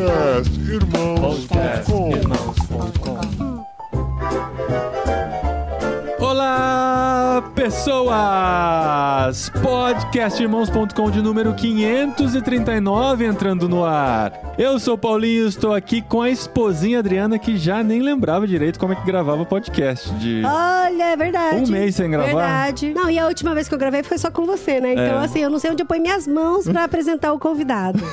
Podcast Irmãos.com Olá, pessoas! Podcastirmãos.com de número 539 entrando no ar. Eu sou o Paulinho, estou aqui com a esposinha Adriana que já nem lembrava direito como é que gravava podcast. De... Olha, é verdade. Um mês sem gravar? Verdade. Não, e a última vez que eu gravei foi só com você, né? Então, É. assim, eu não sei onde eu ponho minhas mãos pra apresentar o convidado.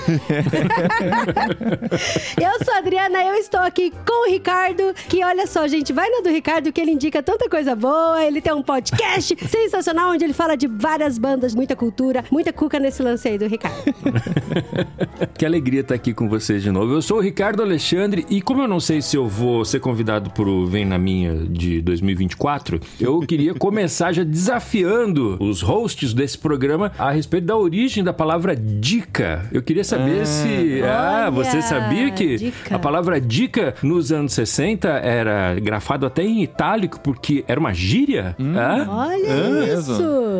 eu sou a Adriana, eu estou aqui com o Ricardo, que olha só, gente, vai na do Ricardo, que ele indica tanta coisa boa. Ele tem um podcast sensacional onde ele fala de várias bandas, muita cultura, muita cuca nesse lance aí do Ricardo. Que alegria estar aqui com vocês de novo. Eu sou o Ricardo Alexandre e como eu não sei se eu vou ser convidado pro Vem na Minha de 2024, eu queria começar já desafiando os hosts desse programa a respeito da origem da palavra dica. Eu queria saber se... Ah, você sabia que dica. a palavra dica nos anos 60 era grafado até em itálico porque era uma gíria? Hã? Olha É isso!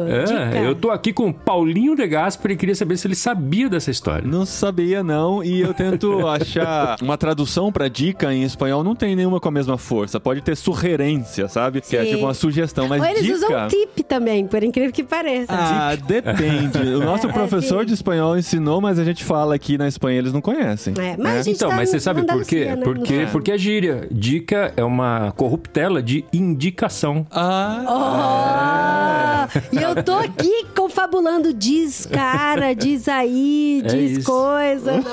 É, Dica. eu tô aqui com o Paulinho de Gaspar e queria saber se ele sabia dessa história. Não sabia, não, e eu tento achar uma tradução pra dica em espanhol, não tem nenhuma com a mesma força. Pode ter sugerência, sabe? Que é Sim. tipo uma sugestão, mas Ou eles dica... usam tip também, por incrível que pareça. Ah, depende. O nosso É, professor sim. de espanhol ensinou, mas a gente fala aqui na Espanha, eles não conhecem. É, mas a né? gente Então, tá mas você sabe por quê? Né? Porque, No- porque é gíria. Dica é uma corruptela de indicação. Ah, Oh, e eu tô aqui confabulando, diz cara, diz aí, É diz isso. coisa.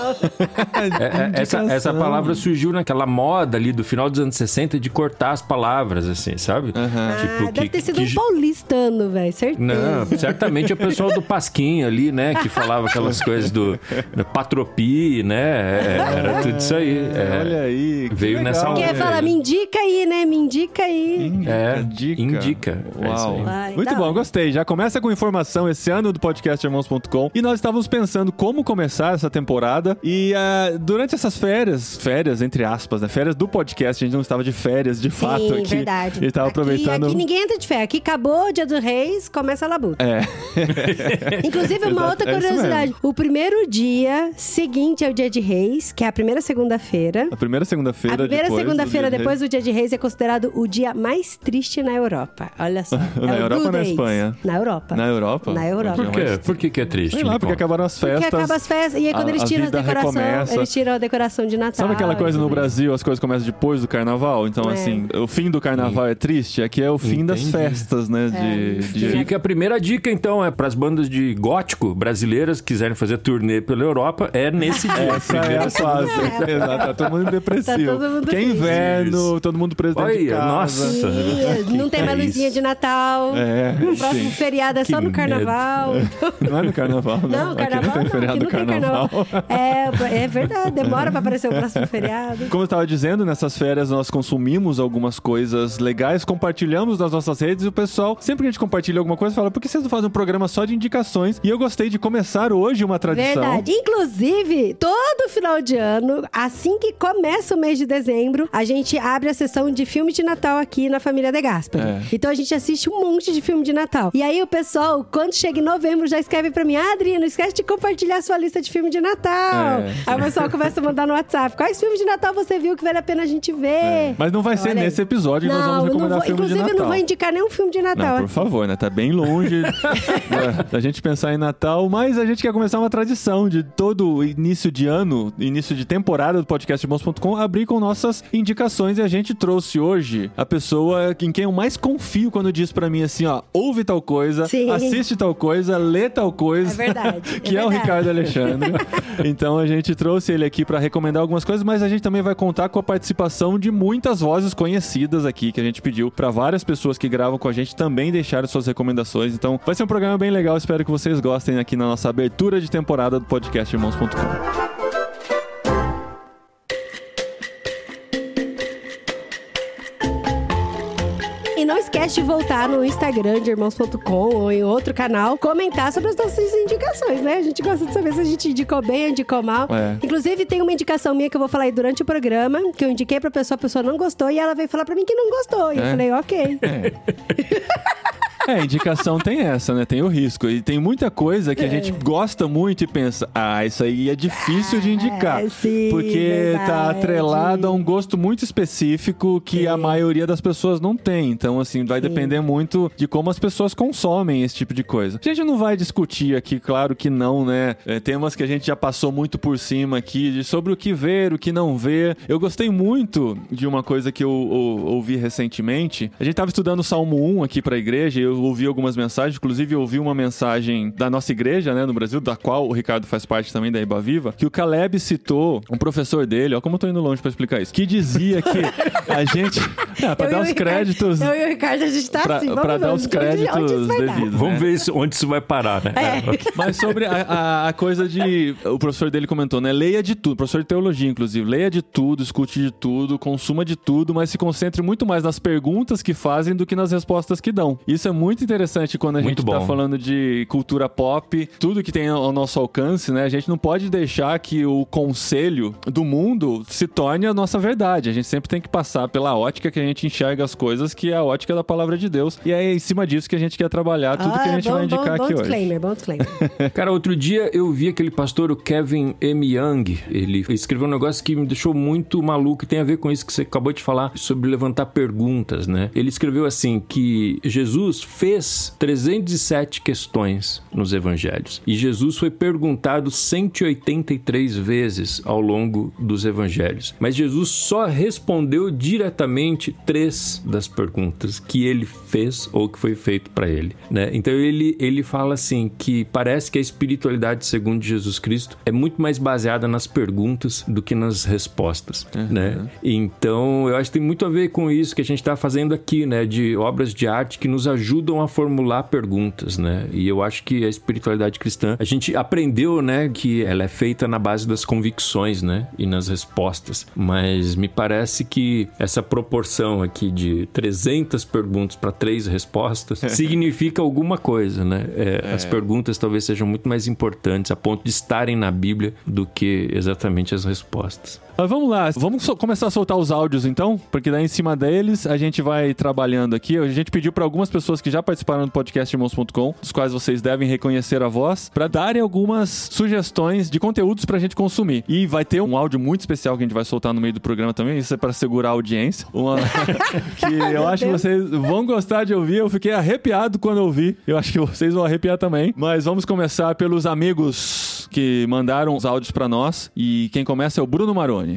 É, é, essa, essa palavra surgiu naquela moda ali do final dos anos 60 de cortar as palavras, assim, sabe? Aham. ah, deve ter sido que um paulistano, velho, certeza. Não, certamente é o pessoal do Pasquim ali, né? Que falava aquelas coisas do, do patropi, né? É, Era tudo isso aí. é. Olha aí. que Veio legal, nessa falar, me indica aí, né? Me indica aí. Indica, É, dica. indica. É isso Uau. aí. Vai, Muito bom, hora. gostei. Já começa com informação esse ano do podcast Irmãos.com. E nós estávamos pensando como começar essa temporada. E ah, durante essas férias, férias entre aspas, né? Férias do podcast, a gente não estava de férias de fato Sim, aqui. verdade. A gente estava aproveitando. Aqui ninguém entra de fé. Aqui acabou o dia do reis, começa a labuta. É. Inclusive, uma Exato, outra é curiosidade. O primeiro dia seguinte ao dia de reis, que é a primeira segunda-feira. A primeira segunda-feira A primeira segunda-feira depois do dia de reis é considerado o dia mais triste na Europa. Olha só. Na É Europa ou na Days. Espanha? Na Europa. Na Europa? Na Europa. Por quê? Por que, que é triste? Sei lá, porque acabaram as festas. Porque acaba as festas. E aí, quando a- eles a tiram a vida decoração, recomeça. eles tiram a decoração de Natal. Sabe aquela coisa no. Brasil, as coisas começam depois do carnaval? Então, É. assim, o fim do carnaval é triste, aqui é o fim das Entendi. festas, né? De, de- Fica a primeira dica, então, é para as bandas de gótico brasileiras que quiserem fazer turnê pela Europa, é nesse dia. Essa é Primeira a fase. Exato, tá todo mundo depressivo. Tá todo mundo Porque é inverno, Isso. todo mundo preso dentro de Olha, casa. nossa. Sim, não tem mais é luzinha de Natal. É, O próximo sim. feriado é Que só no medo. Carnaval. Não é no carnaval, não. Não, Aqui carnaval não tem feriado aqui do não tem carnaval. É, é verdade, demora pra aparecer o próximo feriado. Como eu estava dizendo, nessas férias nós consumimos algumas coisas legais, compartilhamos nas nossas redes e o pessoal, sempre que a gente compartilha alguma coisa, fala: por que vocês não fazem um programa só de indicações? E eu gostei de começar hoje uma tradição. Verdade. Inclusive, todo final de ano, assim que começa o mês de dezembro, a gente abre a sessão de filme de Natal aqui na família De Gasperi. É. Então a gente assiste um monte de filme de Natal. E aí o pessoal, quando chega em novembro, já escreve pra mim: ah, Adri, não esquece de compartilhar sua lista de filme de Natal. É. Aí o pessoal começa a mandar no WhatsApp: quais filmes de Natal você viu que vale a pena a gente ver? É. Mas não vai ser Olha aí. nesse episódio que nós Não, vamos eu não recomendar vou, filme de inclusive, Natal. eu não vou indicar nenhum filme de Natal. Não, por favor, né? Tá bem longe da, da gente pensar em Natal, mas a gente quer começar uma tradição de todo início de ano, início de temporada do podcast Irmãos.com, abrir com nossas indicações e a gente trouxe hoje a pessoa em quem eu mais confio quando diz pra mim assim, ó, ouve tal coisa, Sim. assiste tal coisa, lê tal coisa. É verdade, é que é, o verdade. Ricardo Alexandre. então a gente trouxe ele aqui pra recomendar algumas coisas, mas a gente também vai contar com a participação de muitas vozes conhecidas aqui que a gente pediu pra várias pessoas que gravam com a gente também deixarem suas recomendações. Então vai ser um programa bem legal, espero que vocês gostem aqui na nossa abertura de temporada do podcast Irmãos.com. E não esquece de voltar no Instagram de irmãos.com ou em outro canal, comentar sobre as nossas indicações, né? A gente gosta de saber se a gente indicou bem, indicou mal. É. Inclusive, tem uma indicação minha que eu vou falar aí durante o programa, que eu indiquei pra pessoa, a pessoa não gostou, e ela veio falar pra mim que não gostou. E eu É. falei, ok. É, indicação tem essa, né? Tem o risco. E tem muita coisa que a gente gosta muito e pensa, ah, isso aí é difícil de indicar. É, sim, porque tá verdade. atrelado a um gosto muito específico que a maioria das pessoas não tem. Então, assim, vai depender muito de como as pessoas consomem esse tipo de coisa. A gente não vai discutir aqui, claro que não, né? É, temas que a gente já passou muito por cima aqui, de sobre o que ver, o que não ver. Eu gostei muito de uma coisa que eu, eu ouvi recentemente. A gente tava estudando o Salmo 1 aqui pra igreja e eu ouvi algumas mensagens, inclusive eu ouvi uma mensagem da nossa igreja, né, no Brasil, da qual o Ricardo faz parte também da Iba Viva, que o Caleb citou um professor dele, ó, como eu tô indo longe pra explicar isso, que dizia que a gente. Ah, pra Eu dar os Ricardo- créditos. Eu e o Ricardo, a gente tá Pra, assim. Vamos pra dar ver os créditos devidos. Vamos né? ver isso- onde isso vai parar, né? É. Mas sobre a, a- a coisa de. O professor dele comentou, né? Leia de tudo. Professor de teologia, inclusive. Leia de tudo, escute de tudo, consuma de tudo, mas se concentre muito mais nas perguntas que fazem do que nas respostas que dão. Isso é muito interessante quando a Muito gente tá bom. falando de cultura pop, tudo que tem ao nosso alcance, né? A gente não pode deixar que o conselho do mundo se torne a nossa verdade. A gente sempre tem que passar pela ótica que a gente enxerga as coisas, que é a ótica da palavra de Deus. E é em cima disso que a gente quer trabalhar tudo que a Ah, gente bom, vai indicar bom, bom aqui hoje. bom disclaimer. Cara, outro dia eu vi aquele pastor, o Kevin M. Young. Ele escreveu um negócio que me deixou muito maluco e tem a ver com isso que você acabou de falar sobre levantar perguntas, né? Ele escreveu assim que Jesus fez 307 questões nos evangelhos e Jesus foi perguntado 183 vezes ao longo dos evangelhos. Mas Jesus só respondeu diretamente três das perguntas que ele fez ou que foi feito para ele, né? Então ele ele fala assim que parece que a espiritualidade segundo Jesus Cristo é muito mais baseada nas perguntas do que nas respostas, né? Então eu acho que tem muito a ver com isso que a gente está fazendo aqui, né? De obras de arte que nos ajudam a formular perguntas, né? E eu acho que a espiritualidade cristã a gente aprendeu, né? Que ela é feita na base das convicções, né? E nas respostas. Mas me parece que essa proporção aqui de 300 perguntas para três respostas significa alguma coisa, né? É, As perguntas talvez sejam muito mais importantes a ponto de estarem na Bíblia do que exatamente as respostas. Mas vamos lá, vamos so- começar a soltar os áudios então, porque daí em cima deles a gente vai trabalhando aqui. A gente pediu para algumas pessoas que já participaram do podcast irmãos.com, dos quais vocês devem reconhecer a voz, para darem algumas sugestões de conteúdos pra gente consumir. E vai ter um áudio muito especial que a gente vai soltar no meio do programa também, isso é para segurar a audiência. Uma que eu acho que vocês vão gostar de ouvir. Eu fiquei arrepiado quando ouvi. Eu acho que vocês vão arrepiar também. Mas vamos começar pelos amigos que mandaram os áudios para nós. E quem começa é o Bruno Maroni.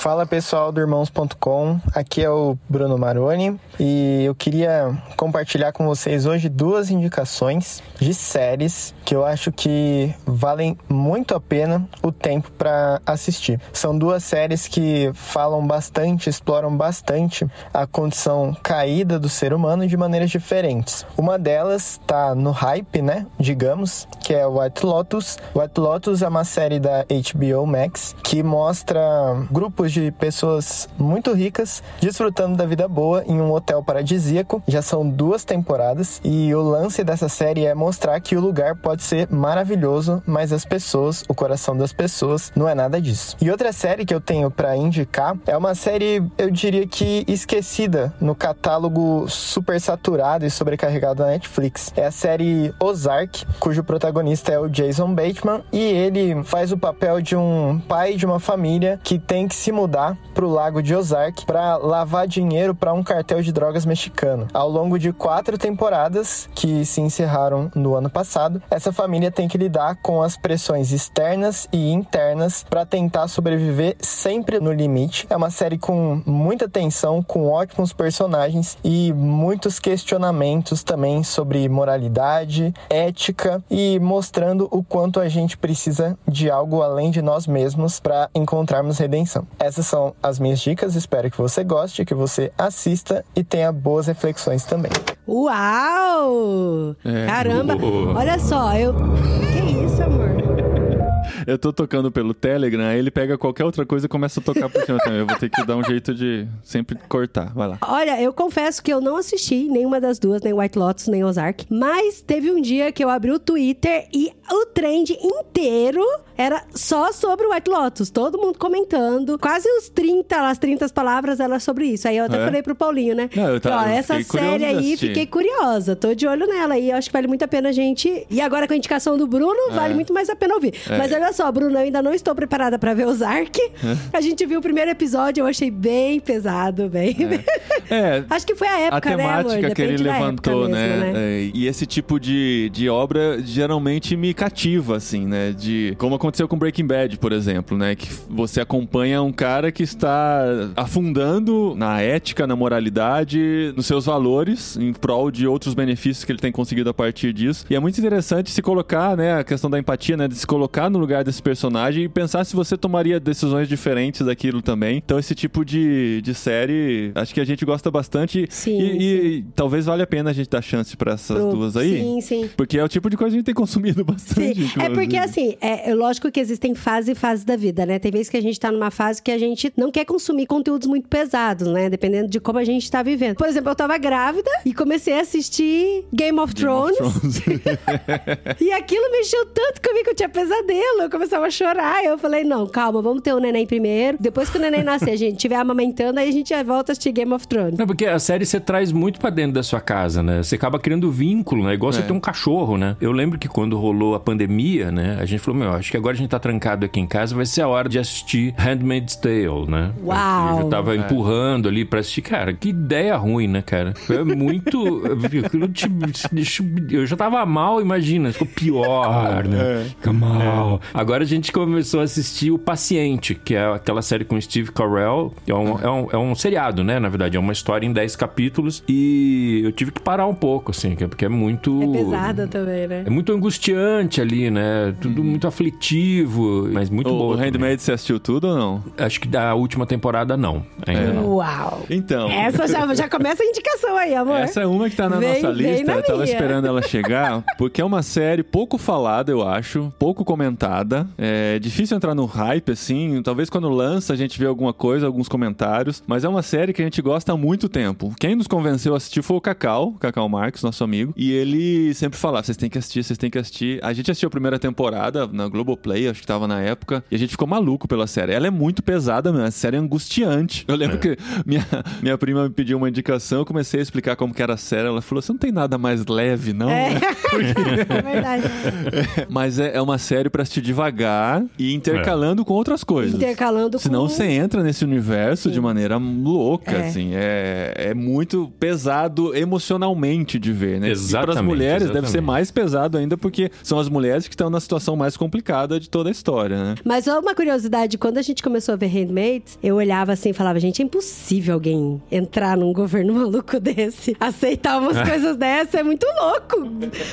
Fala pessoal do Irmãos.com, aqui é o Bruno Maroni e eu queria compartilhar com vocês hoje duas indicações de séries que eu acho que valem muito a pena o tempo para assistir. São duas séries que falam bastante, exploram bastante a condição caída do ser humano de maneiras diferentes. Uma delas tá no hype, né, digamos, que é White Lotus. White Lotus é uma série da HBO Max que mostra grupos de pessoas muito ricas desfrutando da vida boa em um hotel paradisíaco. Já são duas temporadas e o lance dessa série é mostrar que o lugar pode ser maravilhoso, mas as pessoas, o coração das pessoas, não é nada disso. E outra série que eu tenho para indicar é uma série, eu diria que esquecida no catálogo super saturado e sobrecarregado da Netflix. É a série Ozark, cujo protagonista é o Jason Bateman e ele faz o papel de um pai de uma família que tem que se mudar pro lago de Ozark para lavar dinheiro para um cartel de drogas mexicano. Ao longo de quatro temporadas que se encerraram no ano passado, essa família tem que lidar com as pressões externas e internas para tentar sobreviver sempre no limite. É uma série com muita tensão, com ótimos personagens e muitos questionamentos também sobre moralidade, ética e mostrando o quanto a gente precisa de algo além de nós mesmos para encontrarmos redenção. Essas são as minhas dicas, espero que você goste, que você assista e tenha boas reflexões também. Uau! É. Caramba! Boa. Olha só, eu. Que isso, amor? Eu tô tocando pelo Telegram, aí ele pega qualquer outra coisa e começa a tocar por cima também. Eu vou ter que dar um jeito de sempre cortar. Vai lá. Olha, eu confesso que eu não assisti nenhuma das duas, nem White Lotus, nem Ozark. Mas teve um dia que eu abri o Twitter e o trend inteiro era só sobre o White Lotus. Todo mundo comentando. Quase os 30, as 30 palavras era sobre isso. Aí eu até É? falei pro Paulinho, né? Não, eu tava- ó, eu essa série aí, fiquei curiosa. Tô de olho nela e acho que vale muito a pena a gente. E agora com a indicação do Bruno, vale muito mais a pena ouvir. É. Mas olha só, Bruno, eu ainda não estou preparada pra ver os Ark. A gente viu o primeiro episódio, eu achei bem pesado, bem. É, Acho que foi a a época, né, amor? temática que ele levantou, época né? mesmo, É, E esse tipo de, de obra geralmente me cativa, assim, né? De como aconteceu com Breaking Bad, por exemplo, né? Que você acompanha um cara que está afundando na ética, na moralidade, nos seus valores, em prol de outros benefícios que ele tem conseguido a partir disso. E é muito interessante se colocar, né? A questão da empatia, né? De se colocar no lugar desse personagem e pensar se você tomaria decisões diferentes daquilo também. Então, esse tipo de, de série, acho que a gente gosta bastante. Sim, e, e talvez valha a pena a gente dar chance pra essas Pro- duas aí. Sim, sim. Porque é o tipo de coisa que a gente tem consumido Sim. bastante. É porque assim, é, é lógico que existem fases e fases da vida, né? Tem vezes que a gente tá numa fase que a gente não quer consumir conteúdos muito pesados, né? Dependendo de como a gente tá vivendo. Por exemplo, eu tava grávida e comecei a assistir Game of Game of Thrones. Thrones. E aquilo mexeu tanto comigo que eu tinha pesadelo. Eu começava a chorar. Eu falei, não, calma, vamos ter o neném primeiro. Depois que o neném nascer, a gente estiver amamentando, aí a gente volta a assistir Game of Thrones. Não, porque a série você traz muito pra dentro da sua casa, né? Você acaba criando vínculo, né? Igual você É. ter um cachorro, né? Eu lembro que quando rolou a pandemia, né? A gente falou, meu, acho que agora a gente tá trancado aqui em casa, vai ser a hora de assistir Handmaid's Tale, né? Uau! Eu já tava empurrando ali pra assistir. Cara, que ideia ruim, né, cara? Foi muito... Eu já tava mal, imagina. Ficou pior, né? Fica mal. Agora a gente começou a assistir O Paciente, que é aquela série com Steve Carell. É um, é um, é um seriado, né? Na verdade, é uma história em 10 capítulos. E eu tive que parar um pouco, assim, é- porque é muito... É pesada também, né? É muito angustiante ali, né? Tudo muito aflitivo, mas muito o, boa. o. Handmaid, você assistiu tudo ou não? Acho que da última temporada não. Ainda É. não. Uau! Então. Essa já, já começa a indicação aí, amor. Essa é uma que tá na Vem- nossa lista. na eu tava minha. esperando ela chegar, porque é uma série pouco falada, eu acho, pouco comentada. É difícil entrar no hype, assim. Talvez quando lança a gente vê alguma coisa, alguns comentários. Mas é uma série que a gente gosta há muito tempo. Quem nos convenceu a assistir foi o Cacau, Cacau Marques, nosso amigo. E ele sempre falava: vocês têm que assistir, vocês têm que assistir. A gente assistiu a primeira temporada na Globoplay, acho que tava na época. E a gente ficou maluco pela série. Ela é muito pesada, mesmo. A série é angustiante. Eu lembro que minha, minha prima me pediu uma indicação, eu comecei a explicar como que era a série. Ela falou: você não tem nada mais leve, não? É. é verdade. Mas é, é uma série pra assistir devagar e intercalando com outras coisas. Intercalando Senão com... você entra nesse universo Sim. de maneira louca, É. assim. É, é muito pesado emocionalmente de ver, né? E para as Exatamente, mulheres deve exatamente. ser mais pesado ainda porque são as mulheres que estão na situação mais complicada de toda a história, né? Mas uma curiosidade, quando a gente começou a ver Handmaids, eu olhava assim e falava, gente, é impossível alguém entrar num governo maluco desse, aceitar umas coisas dessas, é muito louco.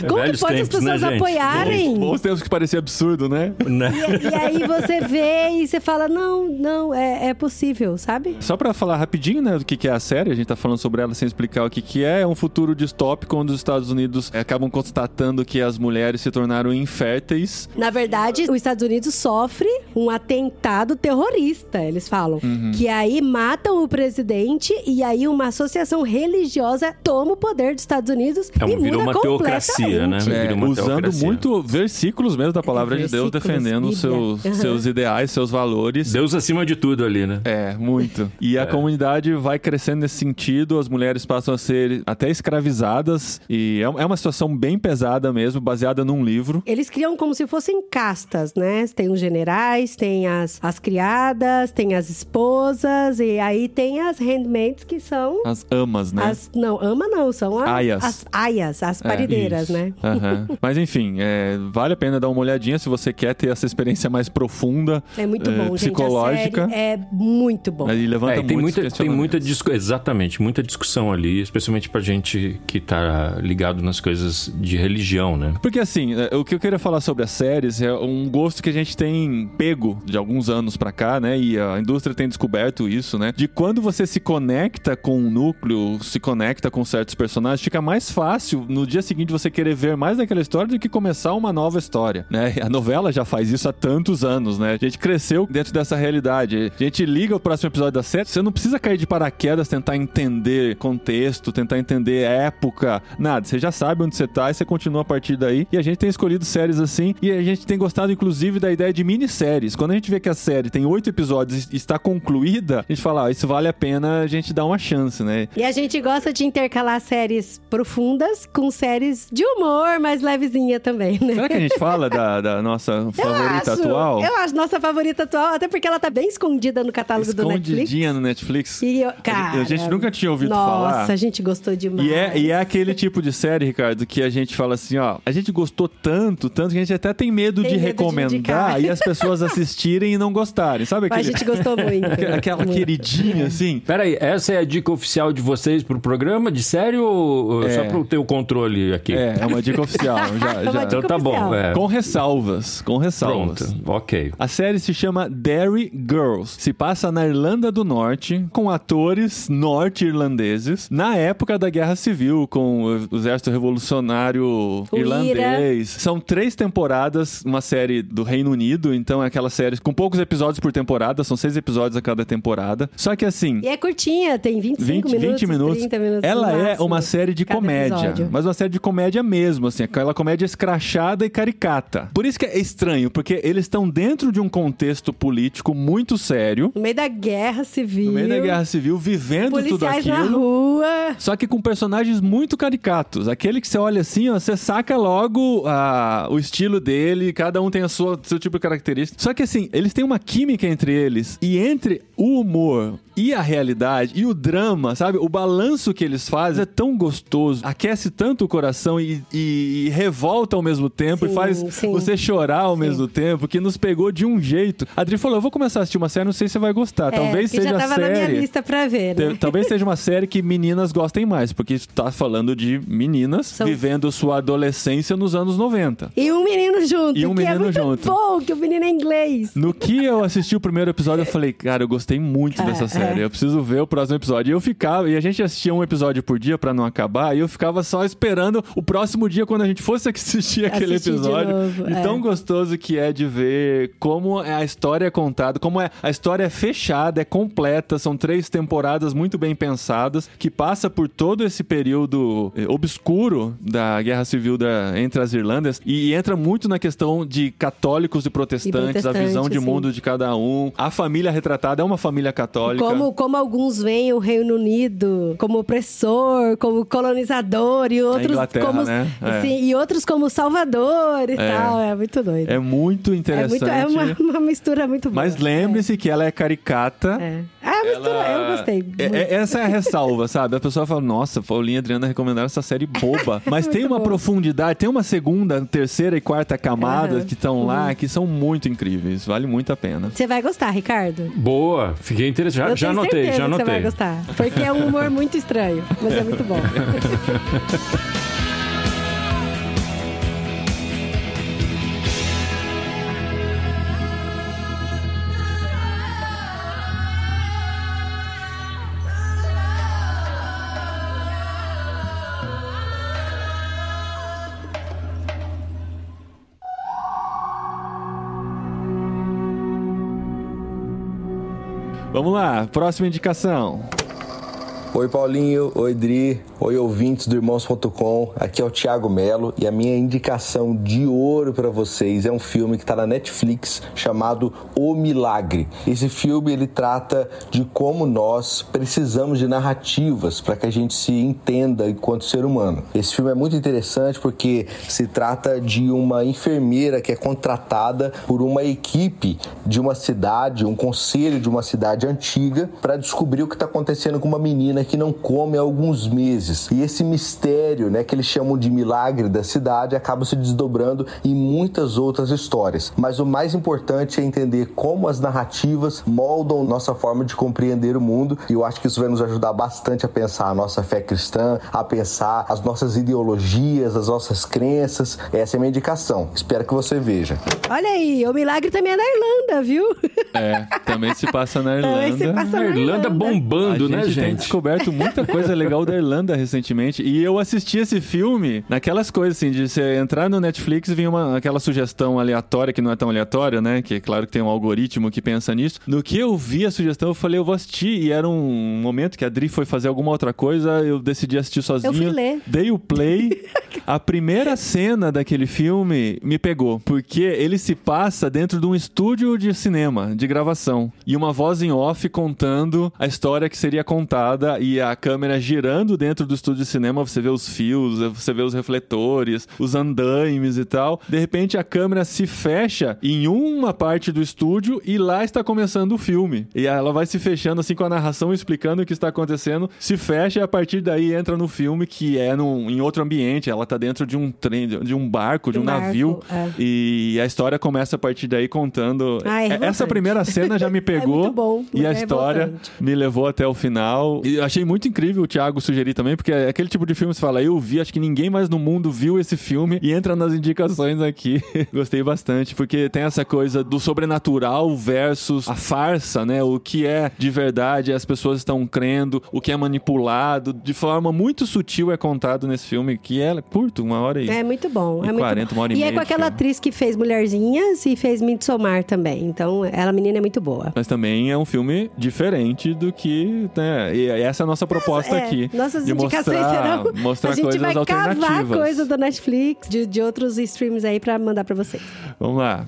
Como que Velhos pode as tempos, né, pessoas gente? apoiarem? Bons tempos que parecia absurdo, né? Né? E, e aí você vê e você fala, não, não, é, é possível, sabe? Só pra falar rapidinho, né, do que que é a série, a gente tá falando sobre ela sem explicar o que que é, é um futuro distópico onde os Estados Unidos acabam constatando que as mulheres se tornaram inférteis. Na verdade, os Estados Unidos sofre um atentado terrorista, eles falam. Uhum. Que aí matam o presidente e aí uma associação religiosa toma o poder dos Estados Unidos É um- e muda uma teocracia, né? É, uma usando teocracia. muito versículos mesmo da palavra de Deus, defendendo os seus, Bíblia. Aham. seus ideais, seus valores. Deus acima de tudo ali, né? É, muito. E a comunidade vai crescendo nesse sentido, as mulheres passam a ser até escravizadas, e é é uma situação bem pesada mesmo, baseada num livro. Eles criam como se fossem castas, né? Tem os generais, tem as, as criadas, tem as esposas, e aí tem as handmaids que são. As amas, né? As, não, ama não, são as Aias. as aias, as É, parideiras, isso. né? Aham. Mas enfim, é, vale a pena dar uma olhadinha se você quer ter essa experiência mais profunda, É muito eh, bom, psicológica. gente. A série é muito bom. E levanta É, tem muita, tem muita questionamentos. discu- exatamente, muita discussão ali, especialmente pra gente que tá ligado nas coisas de religião, né? Porque assim, é, o que eu queria falar sobre as séries é um gosto que a gente tem pego de alguns anos pra cá, né? E a indústria tem descoberto isso, né? De quando você se conecta com um núcleo, se conecta com certos personagens, fica mais fácil no dia seguinte você querer ver mais daquela história do que começar uma nova história, né? A novela já faz isso há tantos anos, né? A gente cresceu dentro dessa realidade. A gente liga o próximo episódio da série, você não precisa cair de paraquedas, tentar entender contexto, tentar entender época, nada. Você já sabe onde você tá e você continua a partir daí. E a gente tem escolhido séries assim e a gente tem gostado, inclusive, da ideia de minisséries. Quando a gente vê que a série tem oito episódios e está concluída, a gente fala, ah, isso vale a pena a gente dar uma chance, né? E a gente gosta de intercalar séries profundas com séries de humor mais levezinha também, né? Será que a gente fala da, da nossa favorita eu acho, atual? Eu acho nossa favorita atual, até porque ela tá bem escondida no catálogo do Netflix. Escondidinha no Netflix. E eu, cara, a gente nunca tinha ouvido nossa, falar. Nossa, a gente gostou demais. E é, e é aquele tipo de série, Ricardo, que a gente fala assim, ó, a gente gostou tanto, tanto que a gente até tem medo Tem de medo de recomendar indicar. e as pessoas assistirem e não gostarem. Sabe Mas aquele, a gente gostou muito. aquela Muito. queridinha, assim? Peraí, essa é a dica oficial de vocês pro programa de série ou É. só pra eu ter o controle aqui? É, é uma dica oficial. Já, É uma já. Então tá bom. oficial. É. Com ressalvas, com ressalvas. Pronto, ok. A série se chama Derry Girls. Se passa na Irlanda do Norte, com atores norte-irlandeses, na época da Guerra Civil, com o Exército Revolucionário O Irlandês. São três temporadas, uma série do Reino Unido, então é aquela série com poucos episódios por temporada, são seis episódios a cada temporada. Só que assim. E é curtinha, tem 25 20, minutos, 20 minutos. 30 minutos. Ela é uma série de comédia, episódio. mas uma série de comédia mesmo, assim, aquela comédia escrachada e caricata. Por isso que é estranho, porque eles estão dentro de um contexto político muito sério, No meio da guerra civil. no meio da guerra civil, vivendo tudo Policiais na aquilo. rua. Só que com personagens muito caricatos. Aquele que você olha assim, ó, você saca logo ah, o estilo dele, cada um tem a sua seu tipo de característica. Só que assim, eles têm uma química entre eles e entre o humor e a realidade e o drama, sabe? O balanço que eles fazem é tão gostoso, aquece tanto o coração e, e- e revolta ao mesmo tempo Sim, e faz sim. você chorar ao mesmo tempo, que nos pegou de um jeito. A Adri falou: Eu vou começar a assistir uma série, não sei se você vai gostar. Talvez é, que seja já tava série. na minha lista pra ver, né? Talvez seja uma série que meninas gostem mais, porque está falando de meninas São- vivendo sua adolescência nos anos 90. E um menino junto, E um é menino muito junto. bom, que o menino é inglês. No que eu assisti o primeiro episódio, eu falei, cara, eu gostei muito É, dessa série. É. Eu preciso ver o próximo episódio. E eu ficava, e a gente assistia um episódio por dia pra não acabar, e eu ficava só esperando o próximo dia quando a gente fosse assistir aquele Assistir episódio. novo, e é. tão gostoso que é de ver como é a história é contada, como é a história é fechada, é completa, são três temporadas muito bem pensadas, que passa por todo esse período eh, obscuro da Guerra Civil da, entre as Irlandas e entra muito na questão de católicos e protestantes, a visão de protestantes, sim. mundo de cada um. A família retratada é uma família católica. Como, como alguns veem o Reino Unido como opressor, como colonizador e outros como né? É. sim, e outros como salvador e É. tal. É muito doido. É muito É interessante. muito- é uma, uma mistura muito boa. Mas lembre-se que ela é caricata. É. É. a mistura, Ela- eu gostei. É- é- essa é a ressalva, sabe? A pessoa fala, nossa, Paulinha e Adriana recomendaram essa série boba. Mas tem uma boa. profundidade, tem uma segunda, terceira e quarta camadas Aham. que estão lá, que são muito incríveis. Vale muito a pena. Você vai gostar, Ricardo? Boa, fiquei interessado. Já, eu já anotei, já que você vai anotei. gostar. Porque é um humor muito estranho, mas é muito bom. Vamos lá, próxima indicação. Oi Paulinho, oi Dri, oi ouvintes do Irmãos.com, aqui é o Thiago Melo e a minha indicação de ouro para vocês é um filme que está na Netflix chamado O Milagre. Esse filme ele trata de como nós precisamos de narrativas para que a gente se entenda enquanto ser humano. Esse filme é muito interessante porque se trata de uma enfermeira que é contratada por uma equipe de uma cidade, um conselho de uma cidade antiga, para descobrir o que está acontecendo com uma menina que não come há alguns meses. E esse mistério, né, que eles chamam de milagre da cidade, acaba se desdobrando em muitas outras histórias. Mas o mais importante é entender como as narrativas moldam nossa forma de compreender o mundo. E eu acho que isso vai nos ajudar bastante a pensar a nossa fé cristã, a pensar as nossas ideologias, as nossas crenças. Essa é a minha indicação. Espero que você veja. Olha aí, o milagre também é na Irlanda, viu? É, também se passa na Irlanda. Também se passa A na Irlanda A bombando, gente né, tem gente? descoberto descoberto muita coisa legal da Irlanda recentemente. E eu assisti esse filme naquelas coisas assim, de você entrar no Netflix e vir uma, aquela sugestão aleatória, que não é tão aleatória, né? Que é claro que tem um algoritmo que pensa nisso. No que eu vi a sugestão, eu falei, eu vou assistir. E era um momento que a Dri foi fazer alguma outra coisa, eu decidi assistir sozinho. Eu fui ler. Dei o play. a primeira cena daquele filme me pegou, porque ele se passa dentro de um estúdio de cinema, de gravação. E uma voz em off contando a história que seria contada e a câmera girando dentro do estúdio de cinema, você vê os fios, você vê os refletores, os andaimes e tal. De repente a câmera se fecha em uma parte do estúdio e lá está começando o filme. E ela vai se fechando assim com a narração explicando o que está acontecendo, se fecha e a partir daí entra no filme que é num, em outro ambiente. Ela tá dentro de um trem, de um barco, de um, Um barco, navio. é. E a história começa a partir daí contando. Ah, é Essa revoltante. primeira cena já me pegou. muito bom, E a é história me levou até o final. E achei muito incrível o Thiago sugerir também, porque é aquele tipo de filme que você fala, eu vi, acho que ninguém mais no mundo viu esse filme e entra nas indicações aqui. Gostei bastante, porque tem essa coisa do sobrenatural versus a farsa, né? O que é de verdade, as pessoas estão crendo, o que é manipulado, de forma muito sutil é contado nesse filme, que é curto, uma hora e... É muito bom. E é muito 40, bom. uma hora e e é meia com aquela atriz que fez Mulherzinhas e fez Midsommar também. Então, ela, menina, é muito boa. Mas também é um filme diferente do que. Né? E essa é a nossa proposta É, aqui. Nossas de indicações mostrar, serão. mostrar a gente coisas vai cavar alternativas. coisa do Netflix, de, de outros streams aí pra mandar pra vocês. Vamos lá.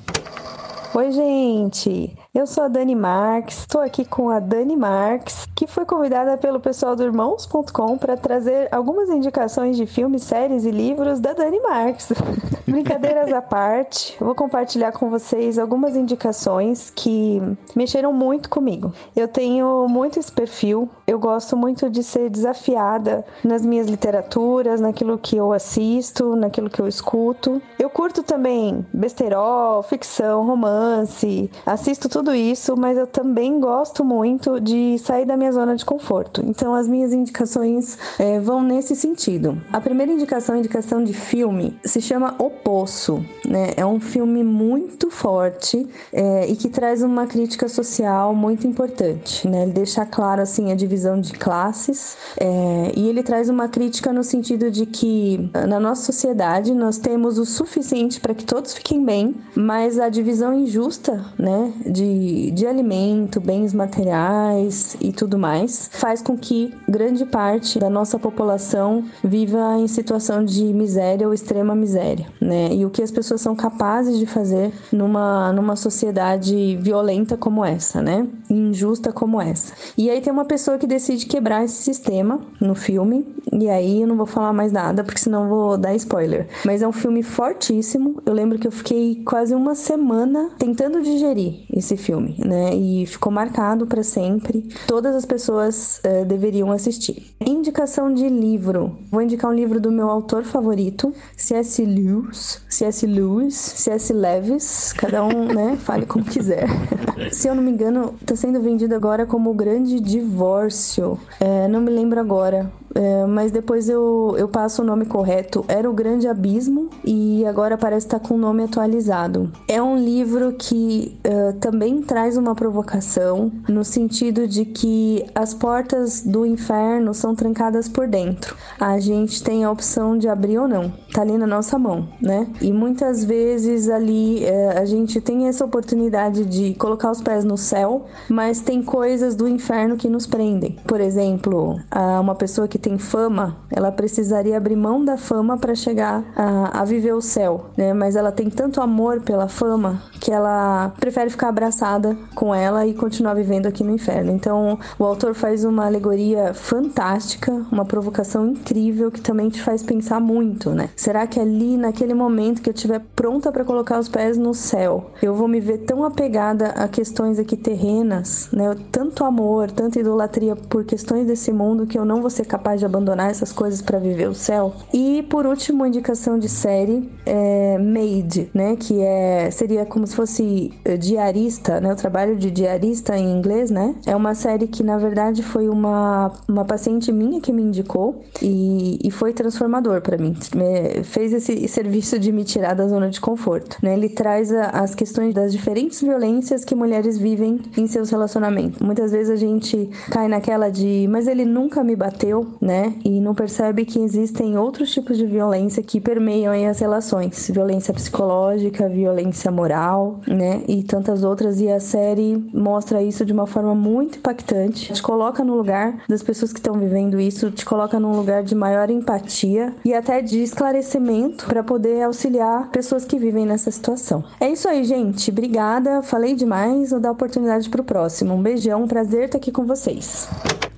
Oi, gente! Eu sou a Dani Marques, estou aqui com a Dani Marques, que foi convidada pelo pessoal do Irmãos.com para trazer algumas indicações de filmes, séries e livros da Dani Marques. Brincadeiras à parte, vou compartilhar com vocês algumas indicações que mexeram muito comigo. Eu tenho muito esse perfil, eu gosto muito de ser desafiada nas minhas literaturas, naquilo que eu assisto, naquilo que eu escuto. Eu curto também besterol, ficção, romance, assisto tudo isso, mas eu também gosto muito de sair da minha zona de conforto. Então as minhas indicações eh, vão nesse sentido. A primeira indicação, indicação de filme, se chama O Poço, né? É um filme muito forte eh, e que traz uma crítica social muito importante, né? Ele deixa claro assim a divisão de classes eh, e ele traz uma crítica no sentido de que na nossa sociedade nós temos o suficiente para que todos fiquem bem, mas a divisão injusta, né, de, de alimento, bens materiais e tudo mais, faz com que grande parte da nossa população viva em situação de miséria ou extrema miséria, né? E o que as pessoas são capazes de fazer numa, numa sociedade violenta como essa, né? Injusta como essa. E aí tem uma pessoa que decide quebrar esse sistema no filme, e aí eu não vou falar mais nada, porque senão vou dar spoiler. Mas é um filme fortíssimo. Eu lembro que eu fiquei quase uma semana tentando digerir esse filme, né? E ficou marcado para sempre. Todas as pessoas eh, deveriam assistir. Indicação de livro. Vou indicar um livro do meu autor favorito, C.S. Lewis. C.S. Lewis, C.S. Lewis, cada um, né, fale como quiser. Se eu não me engano, tá sendo vendido agora como o Grande Divórcio. É, não me lembro agora. É, mas depois eu, eu passo o nome correto. Era o Grande Abismo e agora parece estar com o nome atualizado. É um livro que é, também traz uma provocação no sentido de que as portas do inferno são trancadas por dentro. A gente tem a opção de abrir ou não. Tá ali na nossa mão, né? E muitas vezes ali é, a gente tem essa oportunidade de colocar os pés no céu, mas tem coisas do inferno que nos prendem. Por exemplo, a- uma pessoa que tem fama, ela precisaria abrir mão da fama para chegar a, a viver o céu, né? Mas ela tem tanto amor pela fama que ela prefere ficar abraçada com ela e continuar vivendo aqui no inferno. Então, o autor faz uma alegoria fantástica, uma provocação incrível que também te faz pensar muito, né? Será que ali naquele momento que eu estiver pronta para colocar os pés no céu, eu vou me ver tão apegada a questões aqui terrenas, né? Tanto amor, tanta idolatria por questões desse mundo que eu não vou ser capaz capaz de abandonar essas coisas para viver o céu. E por último, indicação de série é Maid, né? Que é seria como se fosse eh, diarista, né? O trabalho de diarista em inglês, né? É uma série que na verdade foi uma, uma paciente minha que me indicou e, e foi transformador para mim. Me, fez esse serviço de me tirar da zona de conforto, né? Ele traz a, as questões das diferentes violências que mulheres vivem em seus relacionamentos. Muitas vezes a gente cai naquela de, mas ele nunca me bateu, né? E não percebe que existem outros tipos de violência que permeiam as relações. Violência psicológica, violência moral, né? E tantas outras. E a série mostra isso de uma forma muito impactante. Te coloca no lugar das pessoas que estão vivendo isso, te coloca num lugar de maior empatia e até de esclarecimento para poder auxiliar pessoas que vivem nessa situação. É isso aí, gente. Obrigada. Falei demais. Vou dar oportunidade pro próximo. Um beijão. Prazer estar aqui com vocês.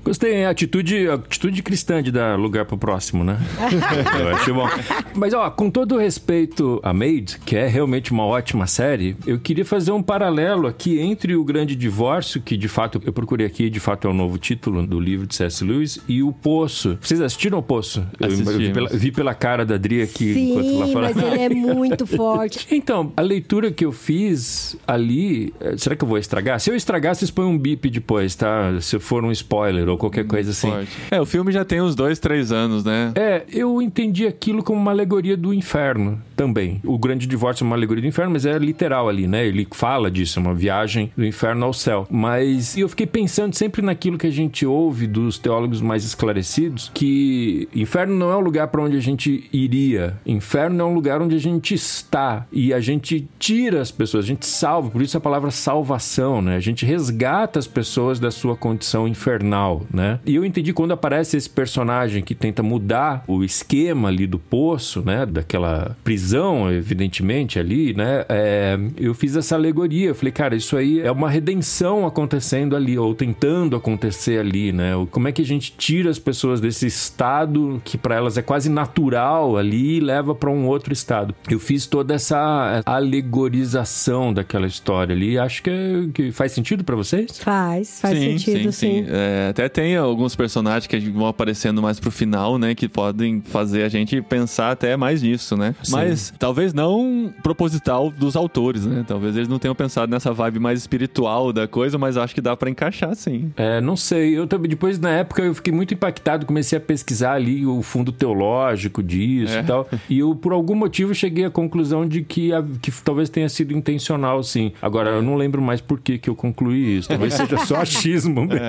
Gostei, atitude, atitude cristã de dar lugar pro próximo, né? Eu acho bom. Mas, ó, com todo respeito a Maid, que é realmente uma ótima série, eu queria fazer um paralelo aqui entre o Grande Divórcio, que de fato eu procurei aqui, de fato é o novo título do livro de C.S. Lewis, e o Poço. Vocês assistiram o Poço? Eu, eu vi, pela, vi, pela, cara da Adri aqui Sim, enquanto lá fora. mas ele é muito forte. Então, a leitura que eu fiz ali, eh, será que eu vou estragar? Se eu estragar, vocês põem um bip depois, tá? Se for um spoiler ou qualquer coisa assim. Pode. É, o filme já tem uns dois, três anos, né? É, eu entendi aquilo como uma alegoria do inferno também. O grande divórcio é uma alegoria do inferno, mas é literal ali, né? Ele fala disso, é uma viagem do inferno ao céu. Mas eu fiquei pensando sempre naquilo que a gente ouve dos teólogos mais esclarecidos, que inferno não é um lugar para onde a gente iria. Inferno é um lugar onde a gente está e a gente tira as pessoas, a gente salva. Por isso a palavra salvação, né? A gente resgata as pessoas da sua condição infernal, né? E eu entendi quando aparece esse personagem que tenta mudar o esquema ali do poço, né? Daquela prisão, evidentemente, ali, né? É, eu fiz essa alegoria. Eu falei, cara, isso aí é uma redenção acontecendo ali, ou tentando acontecer ali, né? Como é que a gente tira as pessoas desse estado que para elas é quase natural ali e leva para um outro estado? Eu fiz toda essa alegorização daquela história ali. Acho que, é, que faz sentido para vocês? Faz, faz sim, sentido, sim. sim. sim. É, até tem alguns personagens que vão aparecendo mais pro final, né? Que podem fazer a gente pensar até mais nisso, né? Sim. Mas talvez não proposital dos autores, né? Talvez eles não tenham pensado nessa vibe mais espiritual da coisa, mas acho que dá para encaixar sim. É, não sei. Eu também, depois, na época, eu fiquei muito impactado, comecei a pesquisar ali o fundo teológico disso É. e tal. E eu, por algum motivo, cheguei à conclusão de que, a- que talvez tenha sido intencional, sim. Agora, eu não lembro mais por que, que eu concluí isso. Talvez seja só achismo mesmo.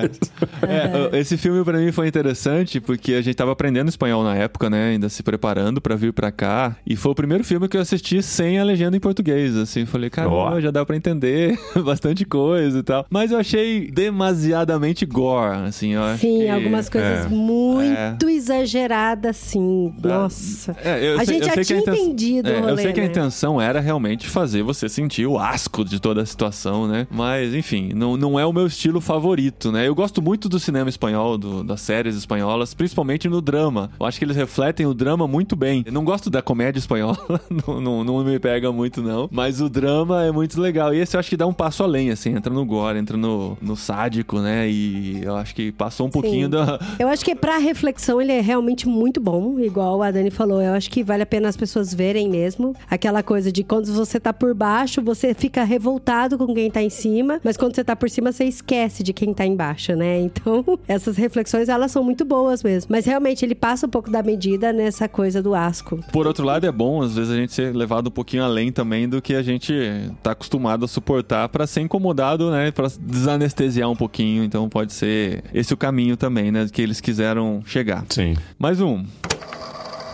É, esse filme pra mim foi interessante porque a gente tava aprendendo espanhol na época, né? Ainda se preparando pra vir pra cá. E foi o primeiro filme que eu assisti sem a legenda em português. Assim, falei, caramba, Ó. já dá pra entender bastante coisa e tal. Mas eu achei demasiadamente gore, assim. Eu Sim, algumas coisas é. muito exageradas, sim. Nossa. É, eu A sei- gente eu já tinha entendido É, Eu rolê, sei que a né? intenção era realmente fazer você sentir o asco de toda a situação, né? Mas, enfim, não, não é o meu estilo favorito, né? Eu gosto muito do cinema espanhol, do- das séries espanholas, principalmente no drama. Eu acho que eles refletem o drama muito bem. Eu não gosto da comédia espanhola, não, não, não me pega muito, não. Mas o drama é muito legal. E esse eu acho que dá um passo além, assim, entra no gore, entra no, no sádico, né? E eu acho que passou um pouquinho Sim. da. Eu acho que pra reflexão ele é realmente muito bom, igual a Dani falou. Eu acho que vale a pena as pessoas verem mesmo. Aquela coisa de quando você tá por baixo, você fica revoltado com quem tá em cima, mas quando você tá por cima, você esquece de quem tá embaixo, né? Então, essas reflexões, elas são muito boas mesmo. Mas realmente, ele passa um pouco da medida nessa coisa do asco. Por outro lado, é bom, às vezes, a gente ser levado um pouquinho além também do que a gente tá acostumado a suportar pra ser incomodado, né? Pra desanestesiar um pouquinho. Então pode ser esse o caminho também, né? Que eles quiseram chegar. Sim. Mais um.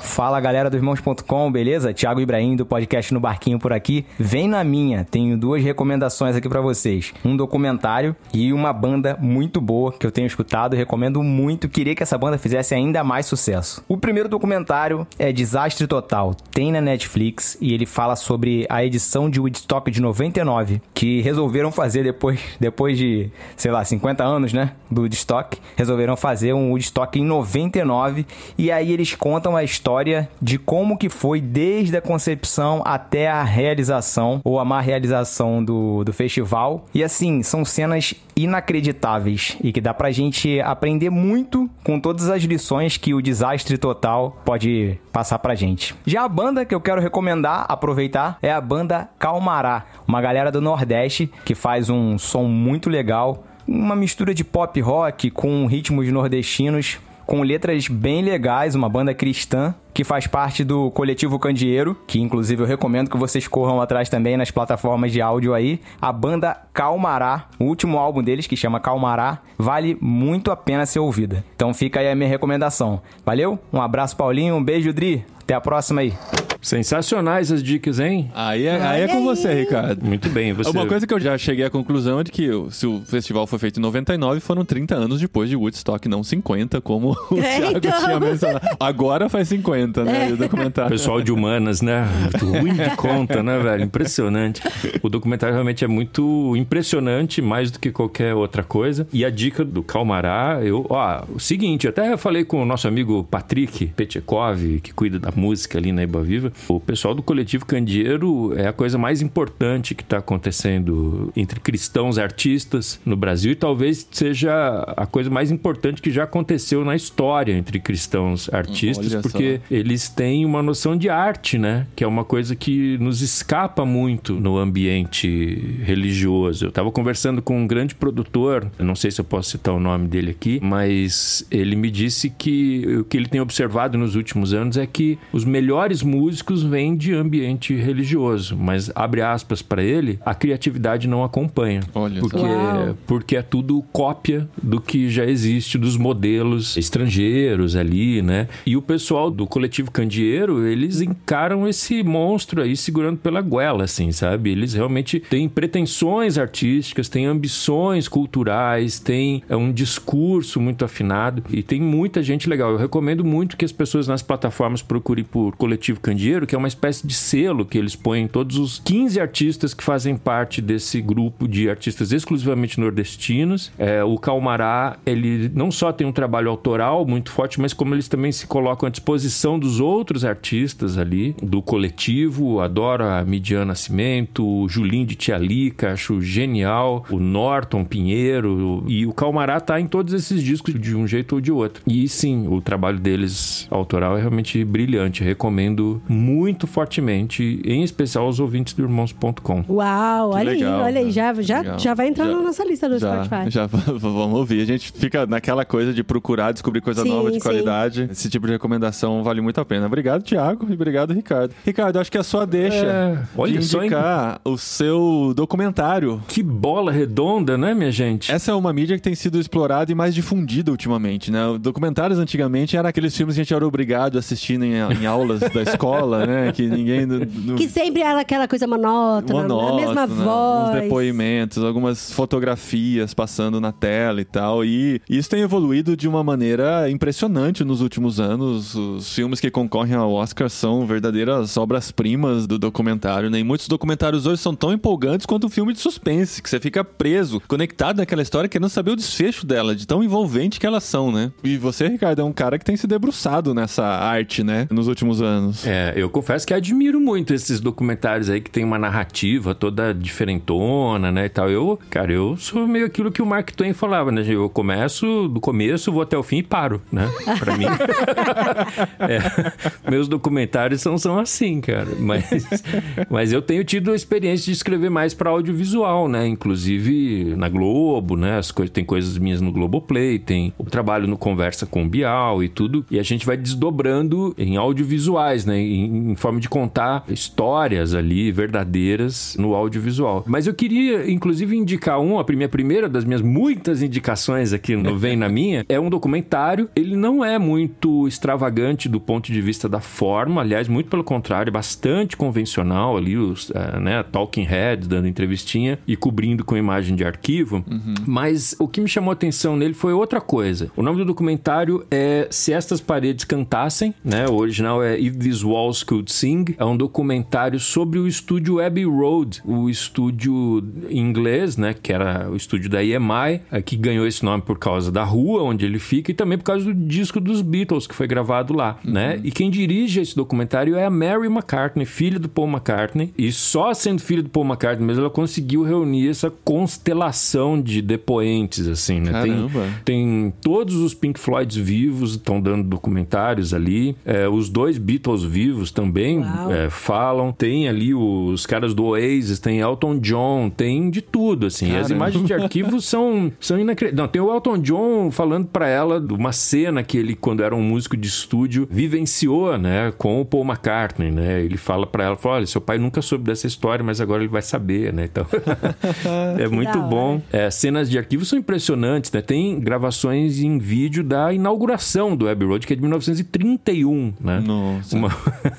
Fala galera do Irmãos.com, beleza? Thiago Ibrahim do podcast No Barquinho por aqui. Vem na minha, tenho duas recomendações aqui pra vocês: um documentário e uma banda muito boa que eu tenho escutado, recomendo muito. Queria que essa banda fizesse ainda mais sucesso. O primeiro documentário é Desastre Total, tem na Netflix e ele fala sobre a edição de Woodstock de 99 que resolveram fazer depois, depois de, sei lá, 50 anos, né? Do Woodstock, resolveram fazer um Woodstock em 99 e aí eles contam a história história de como que foi desde a concepção até a realização ou a má realização do, do festival. E assim, são cenas inacreditáveis e que dá pra gente aprender muito com todas as lições que o desastre total pode passar pra gente. Já a banda que eu quero recomendar, aproveitar, é a banda Calmará, uma galera do Nordeste que faz um som muito legal, uma mistura de pop rock com ritmos nordestinos com letras bem legais, uma banda cristã que faz parte do coletivo Candeeiro, que inclusive eu recomendo que vocês corram atrás também nas plataformas de áudio aí. A banda Calmará, o último álbum deles, que chama Calmará, vale muito a pena ser ouvida. Então fica aí a minha recomendação. Valeu? Um abraço, Paulinho, um beijo, Dri. Até a próxima aí. Sensacionais as dicas, hein? Aí é, aí é com você, Ricardo. Muito bem. Você... Uma coisa que eu já cheguei à conclusão é de que se o festival foi feito em 99, foram 30 anos depois de Woodstock, não 50, como o É, Thiago então. tinha mencionado. Agora faz 50, né? O documentário. Pessoal de humanas, né? Muito ruim de conta, né, velho? Impressionante. O documentário realmente é muito impressionante, mais do que qualquer outra coisa. E a dica do Calmará, eu, ó, o seguinte, eu até falei com o nosso amigo Patrick Petchekov, que cuida da música ali na Iba Viva. O pessoal do coletivo Candeeiro é a coisa mais importante que está acontecendo entre cristãos artistas no Brasil e talvez seja a coisa mais importante que já aconteceu na história entre cristãos artistas, Olha só. porque eles têm uma noção de arte, né? Que é uma coisa que nos escapa muito no ambiente religioso. Eu estava conversando com um grande produtor, não sei se eu posso citar o nome dele aqui, mas ele me disse que o que ele tem observado nos últimos anos é que os melhores músicos vêm de ambiente religioso, mas abre aspas para ele, a criatividade não acompanha. Olha porque, só. Uau. porque é tudo cópia do que já existe, dos modelos estrangeiros ali, né? E o pessoal do coletivo Candeeiro, eles encaram esse monstro aí segurando pela goela, assim, sabe? Eles realmente têm pretensões artísticas, têm ambições culturais, têm é, um discurso muito afinado e tem muita gente legal. Eu recomendo muito que as pessoas nas plataformas procurem por Coletivo Candeeiro, que é uma espécie de selo que eles põem todos os 15 artistas que fazem parte desse grupo de artistas exclusivamente nordestinos. É, o Calmará, ele não só tem um trabalho autoral muito forte, mas como eles também se colocam à disposição dos outros artistas ali, do coletivo. Adoro a Midian Nascimento, o Julinho de Tialica, acho genial, o Norton Pinheiro. E o Calmará tá em todos esses discos de um jeito ou de outro. E sim, o trabalho deles autoral é realmente brilhante. Recomendo muito fortemente, em especial aos ouvintes do irmãos.com. Uau, olha legal, aí, olha aí. né? Já, já, Legal. já vai entrar Já- na nossa lista do Já, Spotify. já vamos ouvir. A gente fica naquela coisa de procurar descobrir coisa Sim, nova, de sim. qualidade. Esse tipo de recomendação vale muito a pena. Obrigado, Thiago, e obrigado, Ricardo. Ricardo, acho que a sua deixa É, olha de só, hein? indicar o seu documentário. Que bola redonda, né, minha gente? Essa é uma mídia que tem sido explorada e mais difundida ultimamente, né? Documentários antigamente eram aqueles filmes que a gente era obrigado a assistir em, em aulas da escola, né? Que ninguém... no- no- Que sempre era aquela coisa monótona, a mesma monótona, voz. Uns depoimentos, algumas fotografias passando na tela e tal. E isso tem evoluído de uma maneira impressionante nos últimos anos. Os filmes que concorrem ao Oscar são verdadeiras obras-primas do documentário, né? E muitos documentários hoje são tão empolgantes quanto um filme de suspense, que você fica preso, conectado naquela história, querendo saber o desfecho dela, de tão envolvente que elas são, né? E você, Ricardo, é um cara que tem se debruçado nessa arte, né? Nos últimos anos. É, eu confesso que admiro muito esses documentários aí que tem uma narrativa toda diferentona, né, e tal. Eu, cara, eu sou meio aquilo que o Mark Twain falava, né? Eu começo do começo, vou até o fim e paro, né? Pra mim. É, meus documentários são, são assim, cara. Mas, mas eu tenho tido a experiência de escrever mais pra audiovisual, né? Inclusive na Globo, né? As coisas, tem coisas minhas no Globoplay, tem o trabalho no Conversa com o Bial e tudo. E a gente vai desdobrando em audiovisuais, né? Em, em forma de contar histórias ali verdadeiras no audiovisual. Mas eu queria, inclusive, indicar um, a minha primeira das minhas muitas indicações aqui no Vem na Minha, é um documentário. Ele não é muito extravagante do ponto de vista da forma, aliás, muito pelo contrário, é bastante convencional ali, os eh, né, talking heads dando entrevistinha e cobrindo com imagem de arquivo. Mas o que me chamou a atenção nele foi outra coisa. O nome do documentário é Se Estas Paredes Cantassem, né? O original é If These Walls Animals Could Sing. É um documentário sobre o estúdio Abbey Road, o estúdio inglês, né, que era o estúdio da EMI, é, que ganhou esse nome por causa da rua onde ele fica e também por causa do disco dos Beatles que foi gravado lá, né? E quem dirige esse documentário é a Mary McCartney, filha do Paul McCartney, e só sendo filha do Paul McCartney mesmo ela conseguiu reunir essa constelação de depoentes assim, né? Tem, Caramba. tem todos os Pink Floyds vivos estão dando documentários ali. É, os dois Beatles vivos também é, falam. Tem ali os caras do Oasis, tem Elton John, tem de tudo, assim. As Caramba. imagens de arquivo são, são inacreditáveis. Não, tem o Elton John falando pra ela de uma cena que ele, quando era um músico de estúdio, vivenciou, né, com o Paul McCartney, né? Ele fala pra ela, fala, olha, seu pai nunca soube dessa história, mas agora ele vai saber, né? Então, é muito bom. É, cenas de arquivo são impressionantes, né? Tem gravações em vídeo da inauguração do Abbey Road, que é de 1931, né? Nossa. Uma-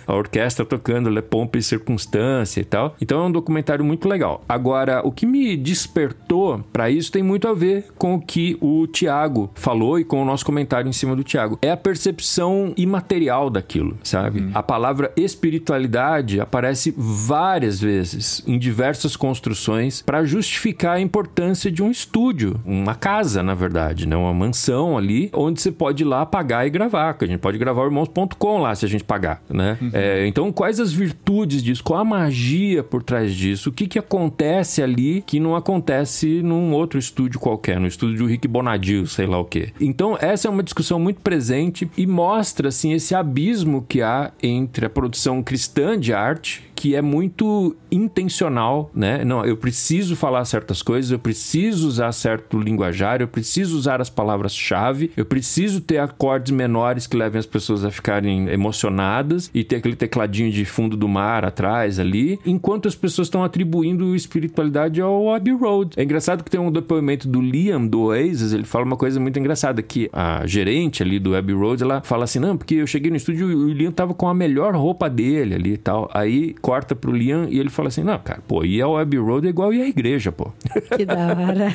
a orquestra tocando Le Pompe e Circunstância e tal. Então é um documentário muito legal. Agora, o que me despertou pra isso tem muito a ver com o que o Tiago falou e com o nosso comentário em cima do Tiago. É a percepção imaterial daquilo, sabe? A palavra espiritualidade aparece várias vezes em diversas construções para justificar a importância de um estúdio, uma casa, na verdade, né? Uma mansão ali onde você pode ir lá pagar e gravar. Que a gente pode gravar o irmãos.com lá se a gente pagar, né? É, então, quais as virtudes disso? Qual a magia por trás disso? O que que acontece ali que não acontece num outro estúdio qualquer, no estúdio do Rick Bonadio, sei lá o quê. Então, essa é uma discussão muito presente e mostra, assim, esse abismo que há entre a produção cristã de arte que é muito intencional, né? Não, eu preciso falar certas coisas, eu preciso usar certo linguajar, eu preciso usar as palavras-chave, eu preciso ter acordes menores que levem as pessoas a ficarem emocionadas e ter aquele tecladinho de fundo do mar atrás ali, enquanto as pessoas estão atribuindo espiritualidade ao Abbey Road. É engraçado que tem um depoimento do Liam do Oasis, ele fala uma coisa muito engraçada que a gerente ali do Abbey Road, ela fala assim: "Não, porque eu cheguei no estúdio e o Liam tava com a melhor roupa dele ali e tal". Aí corta pro Liam e ele fala assim: Não, cara, pô, ir ao Abbey Road é igual ir à igreja, pô. Que da hora.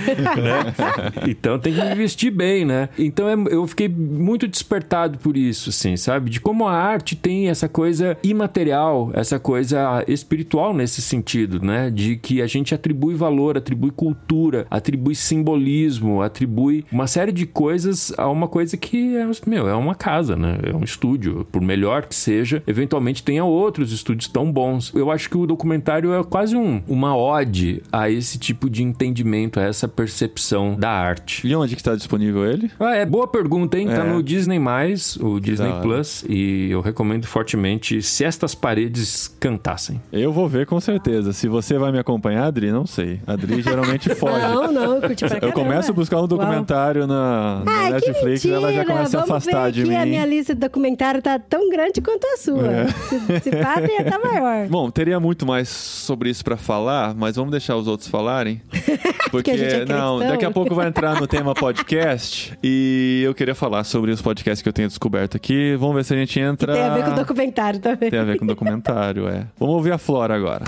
então tem que me vestir bem, né? Então é- eu fiquei muito despertado por isso, assim, sabe? De como a arte tem essa coisa imaterial, essa coisa espiritual nesse sentido, né? De que a gente atribui valor, atribui cultura, atribui simbolismo, atribui uma série de coisas a uma coisa que é, meu, é uma casa, né? É um estúdio. Por melhor que seja, eventualmente tenha outros estúdios tão bons. Eu acho que o documentário é quase um, uma ode a esse tipo de entendimento, a essa percepção da arte. E onde que tá disponível ele? Ah, é boa pergunta, hein? Tá É. no Disney+, o Disney da hora. Plus, e eu recomendo fortemente Se Estas Paredes Cantassem. Eu vou ver com certeza. Se você vai me acompanhar, Adri, não sei. A Adri geralmente foge. Não, não, eu curti pra Eu começo a buscar um Uau. documentário na, na Ai, que Netflix e ela já começa a Vamos afastar ver de aqui, mim. A minha lista de documentário tá tão grande quanto a sua. É. Se, se pá, tem tá maior. Bom, teria muito mais sobre isso pra falar, mas vamos deixar os outros falarem. Porque, gente é não, daqui a pouco vai entrar no tema podcast e eu queria falar sobre os podcasts que eu tenho descoberto aqui. Vamos ver se a gente entra. Tem a ver com o documentário também. Tem a ver com documentário, é. Vamos ouvir a Flora agora.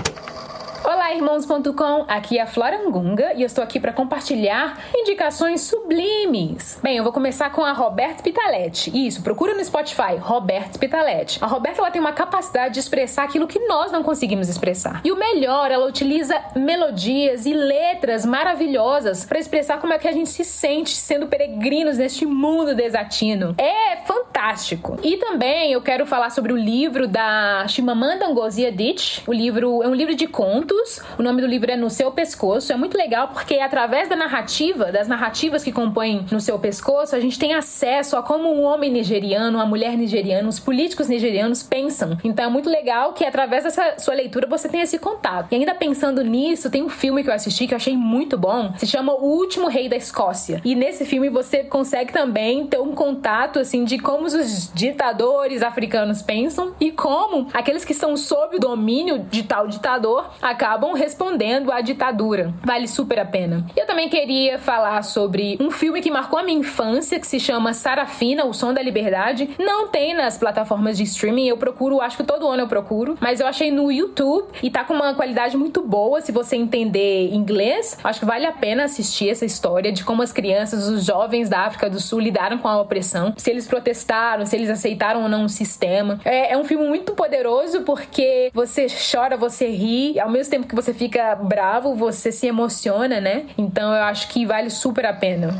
Olá, irmãos.com. Aqui é a Flora Ngunga e eu estou aqui para compartilhar indicações sublimes. Bem, eu vou começar com a Roberta Pitaletti. Isso, procura no Spotify, Roberta Pitaletti. A Roberta ela tem uma capacidade de expressar aquilo que nós não conseguimos expressar. E o melhor, ela utiliza melodias e letras maravilhosas para expressar como é que a gente se sente sendo peregrinos neste mundo desatino. É fantástico. E também eu quero falar sobre o livro da Chimamanda Ngozi Adichie. O livro é um livro de contos. O nome do livro é No Seu Pescoço. É muito legal porque é através da narrativa, das narrativas que compõem No Seu Pescoço, a gente tem acesso a como um homem nigeriano, uma mulher nigeriana, os políticos nigerianos pensam. Então é muito legal que através dessa sua leitura você tenha esse contato. E ainda pensando nisso, tem um filme que eu assisti que eu achei muito bom. Se chama O Último Rei da Escócia. E nesse filme você consegue também ter um contato assim de como os ditadores africanos pensam e como aqueles que estão sob o domínio de tal ditador acabam respondendo à ditadura. Vale super a pena. Eu também queria falar sobre um filme que marcou a minha infância, que se chama Sarafina, O Som da Liberdade. Não tem nas plataformas de streaming, eu procuro, acho que todo ano eu procuro, mas eu achei no YouTube e tá com uma qualidade muito boa se você entender inglês. Acho que vale a pena assistir essa história de como as crianças, os jovens da África do Sul lidaram com a opressão, se eles protestaram, se eles aceitaram ou não o sistema. É, é um filme muito poderoso porque você chora, você ri, ao mesmo tempo que você fica bravo, você se emociona, né? Então eu acho que vale super a pena.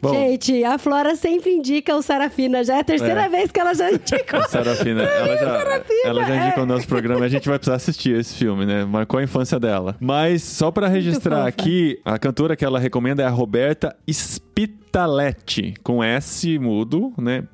Bom. Gente, a Flora sempre indica o Sarafina. Já é a terceira É. vez que ela já indicou. Serafina, ela já, ela já indicou é. o nosso programa. A gente vai precisar assistir esse filme, né? Marcou a infância dela. Mas só pra registrar aqui, a cantora que ela recomenda é a Roberta Spitaletti, com S mudo, né?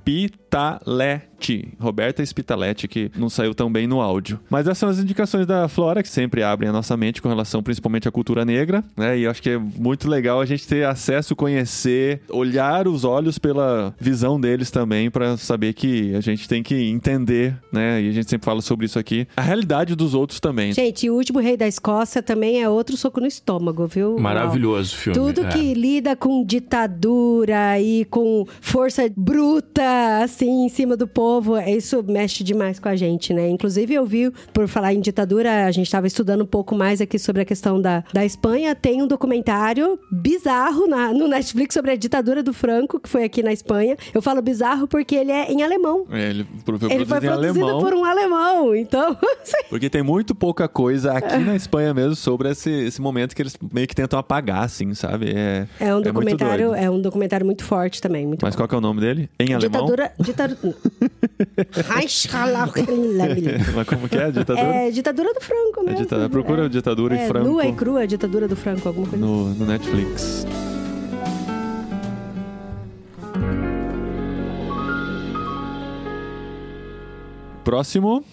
Pitaletti. Roberta Spitaletti, que não saiu tão bem no áudio. Mas essas são as indicações da Flora, que sempre abrem a nossa mente com relação principalmente à cultura negra, né? E eu acho que é muito legal a gente ter acesso, conhecer, olhar os olhos pela visão deles também, pra saber que a gente tem que entender, né? E a gente sempre fala sobre isso aqui, a realidade dos outros também. Gente, o último rei da Escócia também é outro soco no estômago, viu? Maravilhoso o filme. Tudo é. que lida com ditadura e com força bruta, assim, em cima do povo, isso mexe demais com a gente, né? Inclusive, eu vi, por falar em ditadura, a gente estava estudando um pouco mais aqui sobre a questão da, da Espanha. Tem um documentário bizarro na- no Netflix sobre a ditadura do Franco, que foi aqui na Espanha. Eu falo bizarro porque ele é em alemão. É, Ele, Ele foi produzido em produzido alemão, por um alemão, então... porque tem muito pouca coisa aqui na Espanha mesmo sobre esse, esse momento que eles meio que tentam apagar, assim, sabe? É, É um muito documentário, doido. é um documentário muito forte também, muito Mas bom. qual que é o nome dele? Em alemão? Ditadura. Mas como que é? Ditadura? é ditadura do Franco É mesmo. ditadura. Procura ditadura é, e Franco Nua e crua, ditadura do Franco, alguma coisa assim. no, no Netflix. Próximo.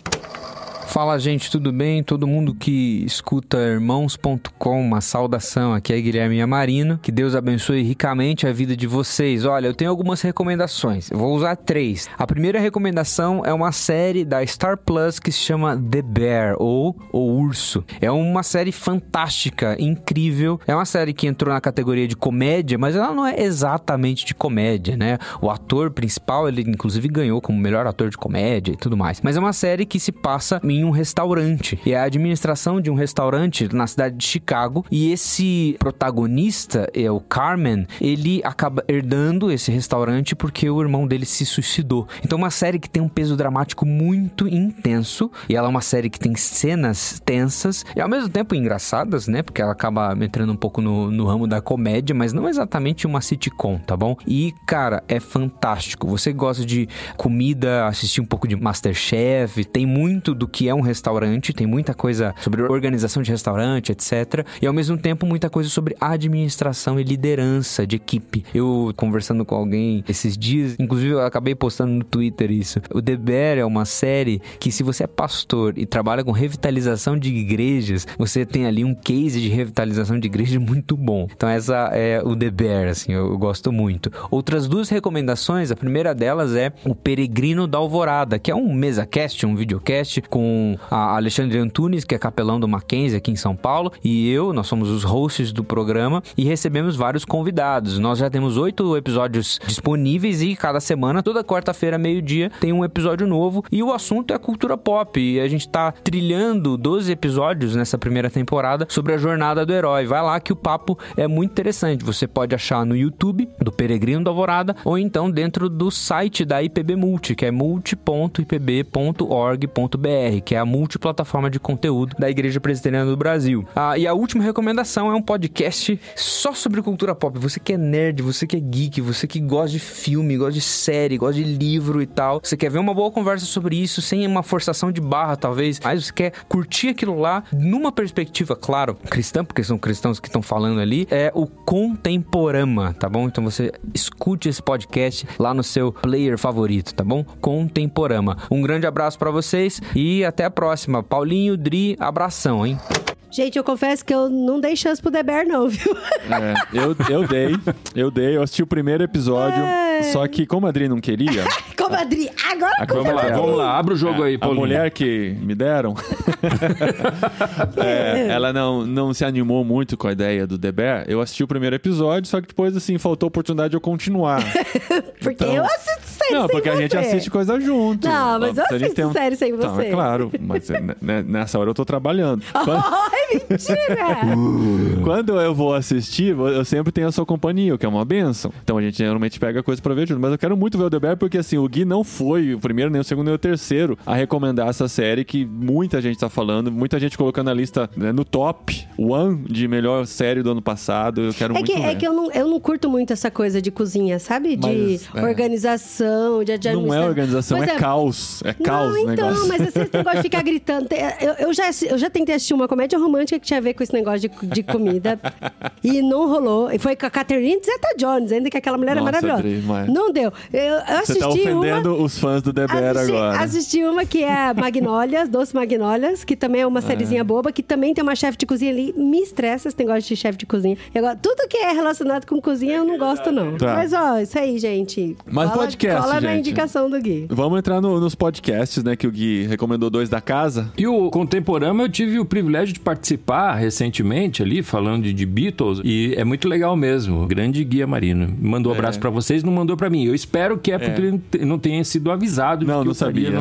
Fala, gente, tudo bem? Todo mundo que escuta irmãos.com, uma saudação. Aqui é Guilherme Amarino. Que Deus abençoe ricamente a vida de vocês. Olha, eu tenho algumas recomendações. Eu vou usar três. A primeira recomendação é uma série da Star Plus que se chama The Bear ou O Urso. É uma série fantástica, incrível. É uma série que entrou na categoria de comédia, mas ela não é exatamente de comédia, né? O ator principal, ele inclusive ganhou como melhor ator de comédia e tudo mais. Mas é uma série que se passa em um restaurante. E é a administração de um restaurante na cidade de Chicago. E esse protagonista, é o Carmen, ele acaba herdando esse restaurante porque o irmão dele se suicidou. Então, uma série que tem um peso dramático muito intenso. E ela é uma série que tem cenas tensas e ao mesmo tempo engraçadas, né? Porque ela acaba entrando um pouco no, no ramo da comédia, mas não exatamente uma sitcom, tá bom? E, cara, é fantástico. Você gosta de comida, assistir um pouco de Masterchef, tem muito do que é um restaurante, tem muita coisa sobre organização de restaurante, etc. E ao mesmo tempo muita coisa sobre administração e liderança de equipe. Eu conversando com alguém esses dias, inclusive eu acabei postando no Twitter isso. O The Bear é uma série que se você é pastor e trabalha com revitalização de igrejas, você tem ali um case de revitalização de igreja muito bom. Então essa é o The Bear, assim, eu, eu gosto muito. Outras duas recomendações, a primeira delas é o Peregrino da Alvorada, que é um mesa-cast, um videocast com a Alexandre Antunes, que é capelão do Mackenzie aqui em São Paulo, e eu, nós somos os hosts do programa e recebemos vários convidados. Nós já temos oito episódios disponíveis e cada semana, toda quarta-feira, meio-dia, tem um episódio novo e o assunto é cultura pop. E a gente tá trilhando 12 episódios nessa primeira temporada sobre a jornada do herói. Vai lá que o papo é muito interessante. Você pode achar no YouTube do Peregrino da Alvorada ou então dentro do site da IPB Multi, que é multi.ipb.org.br, que é a multiplataforma de conteúdo da Igreja Presbiteriana do Brasil. Ah, e a última recomendação é um podcast só sobre cultura pop. Você que é nerd, você que é geek, você que gosta de filme, gosta de série, gosta de livro e tal. Você quer ver uma boa conversa sobre isso, sem uma forçação de barra, talvez, mas você quer curtir aquilo lá numa perspectiva, claro, cristã, porque são cristãos que estão falando ali, é o Contemporama, tá bom? Então você escute esse podcast lá no seu player favorito, tá bom? Contemporama. Um grande abraço pra vocês e até a próxima. Paulinho, Dri, abração, hein? Gente, eu confesso que eu não dei chance pro The Bear, não, viu? É, eu, eu dei, eu dei, eu assisti o primeiro episódio, É. só que como a Adri não queria, Como a Adri, agora A Vamos lá, vamos lá. Abre o jogo aí, a Paulinho. mulher que me deram, é, ela não, não se animou muito com a ideia do The Bear. Eu assisti o primeiro episódio, só que depois, assim, faltou oportunidade de eu continuar. Porque Então- eu assisto série não, sem porque a gente você. assiste coisa junto. Não, mas eu Se a gente assisto série sem Então, você. é claro, mas é, né, nessa hora eu tô trabalhando. Quando, Ai, mentira! quando eu vou assistir, eu sempre tenho a sua companhia, o que é uma benção. Então a gente geralmente pega coisa pra ver junto. Mas eu quero muito ver o The Bear, porque assim, o Gui não foi o primeiro, nem o segundo, nem o terceiro a recomendar essa série que muita gente tá falando, muita gente colocando a lista né, no top one de melhor série do ano passado. Eu quero É muito que, ver. é que eu, não, eu não curto muito essa coisa de cozinha, sabe? De Mas, é. Organização, de, de Não é organização, Pois é, caos. É caos não, então, negócio. mas esse negócio de ficar gritando. Eu, eu, já, eu já tentei assistir uma comédia romântica que tinha a ver com esse negócio de, de comida. e não rolou. E foi com a Catherine Zeta Jones, ainda que aquela mulher Nossa, é maravilhosa. Não deu. Eu, eu Você assisti tá ofendendo uma. os fãs do Assisti, agora. assisti uma que é Magnólias, Doce Magnólias, que também é uma sériezinha boba, que também tem uma chefe de cozinha ali. Me estressa esse negócio de chefe de cozinha. E agora, tudo que é relacionado com cozinha eu não gosto, não. Tá. Mas, ó, isso aí, gente. Mas cola, podcast, Cola na gente. indicação do Gui. Vamos entrar no- nos podcasts, né? Que o Gui recomendou dois da casa. E o Contemporâneo eu tive o privilégio de participar recentemente ali, falando de, de Beatles, e é muito legal mesmo. Grande guia Marino. Mandou um abraço pra vocês, não mandou pra mim. Eu espero que é porque ele não te- não tenha sido avisado. Não, que não sabia. no-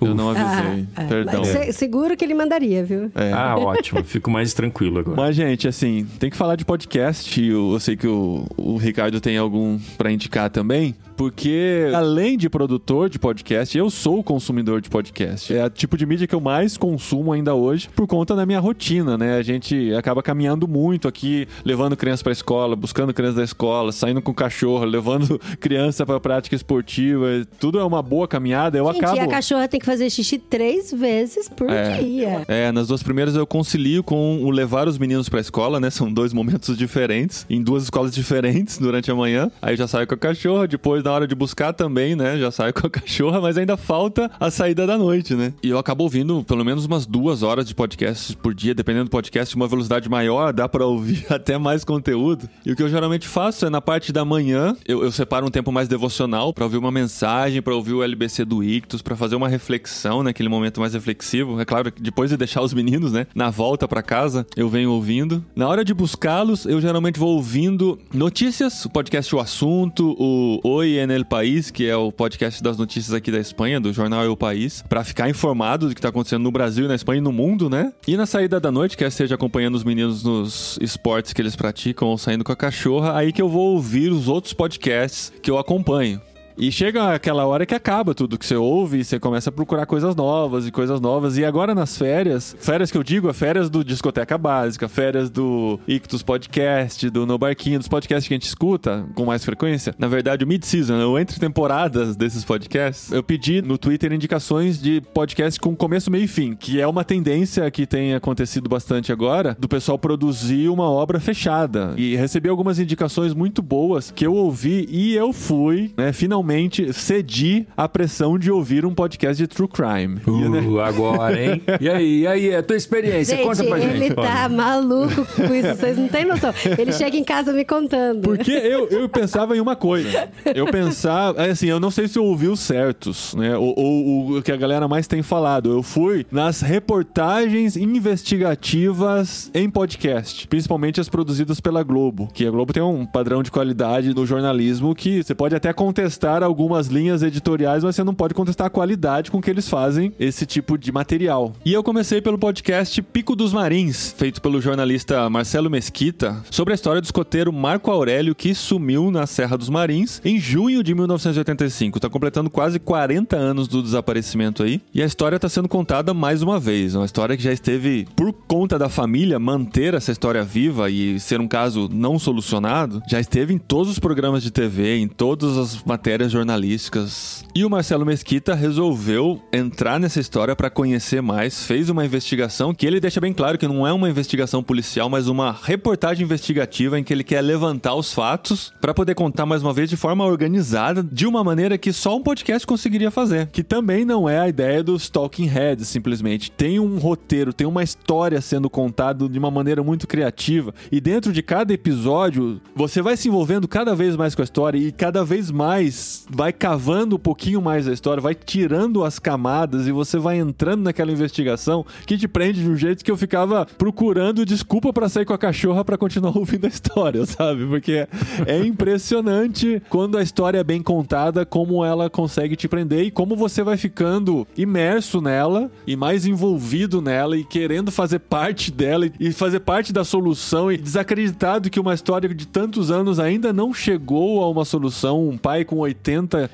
Eu, eu não avisei. Ah, é. Perdão. Mas se- seguro que ele mandaria, viu? É. Ah, ótimo. Fico mais tranquilo agora. Mas, gente, assim, tem que falar de podcast. Eu, eu sei que o, o Ricardo tem algum pra indicar também. Porque, além de produtor de podcast, eu sou consumidor de podcast. É o tipo de mídia que eu mais consumo ainda hoje por conta da minha rotina, né? A gente acaba caminhando muito aqui, levando criança pra escola, buscando criança da escola, saindo com cachorro, levando criança pra prática esportiva. Tudo é uma boa caminhada. Eu Gente, acabo. e a cachorra tem que fazer xixi três vezes por É. dia. É, nas duas primeiras eu concilio com o levar os meninos pra escola, né? São dois momentos diferentes, em duas escolas diferentes durante a manhã. Aí já saio com a cachorra, depois na hora de buscar também, né? Já saio com a cachorra, mas ainda falta a saída da noite, né? E eu acabo ouvindo pelo menos umas duas horas de podcast por dia, dependendo do podcast, uma velocidade maior, dá pra ouvir até mais conteúdo. E o que eu geralmente faço é na parte da manhã, eu, eu separo um tempo mais devocional pra ouvir uma mensagem, pra ouvir o LBC do Ictus, pra fazer uma reflexão naquele momento mais reflexivo. É claro que depois de deixar os meninos, né, na volta pra casa, eu venho ouvindo. Na hora de buscá-los, eu geralmente vou ouvindo notícias, o podcast O Assunto, o Oi en el País, que é o podcast das notícias aqui da Espanha, do jornal El País, pra ficar informado do que tá acontecendo no Brasil, na Espanha e no mundo, né? E na saída da noite, quer seja acompanhando os meninos nos esportes que eles praticam ou saindo com a cachorra, aí que eu vou ouvir os outros podcasts que eu acompanho. E chega aquela hora que acaba tudo que você ouve e você começa a procurar coisas novas e coisas novas. E agora nas férias, férias que eu digo, é férias do Discoteca Básica, férias do Ictus Podcast, do No Barquinho, dos podcasts que a gente escuta com mais frequência. Na verdade, o mid-season, o entre temporadas desses podcasts, eu pedi no Twitter indicações de podcasts com começo, meio e fim, que é uma tendência que tem acontecido bastante agora, do pessoal produzir uma obra fechada. E recebi algumas indicações muito boas que eu ouvi e eu fui, né, finalmente cedi à pressão de ouvir um podcast de true crime. E, né, Uh, agora, hein? E aí, e aí, a tua experiência? Gente, Conta pra gente. ele tá maluco com isso, vocês não têm noção. Ele chega em casa me contando. Porque eu, eu pensava em uma coisa. Eu pensava, é assim, eu não sei se eu ouvi os certos, né? Ou, ou o que a galera mais tem falado. Eu fui nas reportagens investigativas em podcast, principalmente as produzidas pela Globo. Que a Globo tem um padrão de qualidade no jornalismo que você pode até contestar algumas linhas editoriais, mas você não pode contestar a qualidade com que eles fazem esse tipo de material. E eu comecei pelo podcast Pico dos Marins, feito pelo jornalista Marcelo Mesquita, sobre a história do escoteiro Marco Aurélio que sumiu na Serra dos Marins em junho de 1985. Tá completando quase 40 anos do desaparecimento aí. E a história tá sendo contada mais uma vez. Uma história que já esteve, por conta da família, manter essa história viva e ser um caso não solucionado, já esteve em todos os programas de TV, em todas as matérias jornalísticas. E o Marcelo Mesquita resolveu entrar nessa história para conhecer mais, fez uma investigação que ele deixa bem claro que não é uma investigação policial, mas uma reportagem investigativa em que ele quer levantar os fatos para poder contar mais uma vez de forma organizada, de uma maneira que só um podcast conseguiria fazer. Que também não é a ideia dos Talking Heads, simplesmente. Tem um roteiro, tem uma história sendo contado de uma maneira muito criativa e dentro de cada episódio você vai se envolvendo cada vez mais com a história e cada vez mais vai cavando um pouquinho mais a história, vai tirando as camadas e você vai entrando naquela investigação que te prende de um jeito que eu ficava procurando desculpa pra sair com a cachorra pra continuar ouvindo a história, sabe? Porque é impressionante quando a história é bem contada, como ela consegue te prender e como você vai ficando imerso nela e mais envolvido nela e querendo fazer parte dela e fazer parte da solução e desacreditado que uma história de tantos anos ainda não chegou a uma solução. Um pai com 80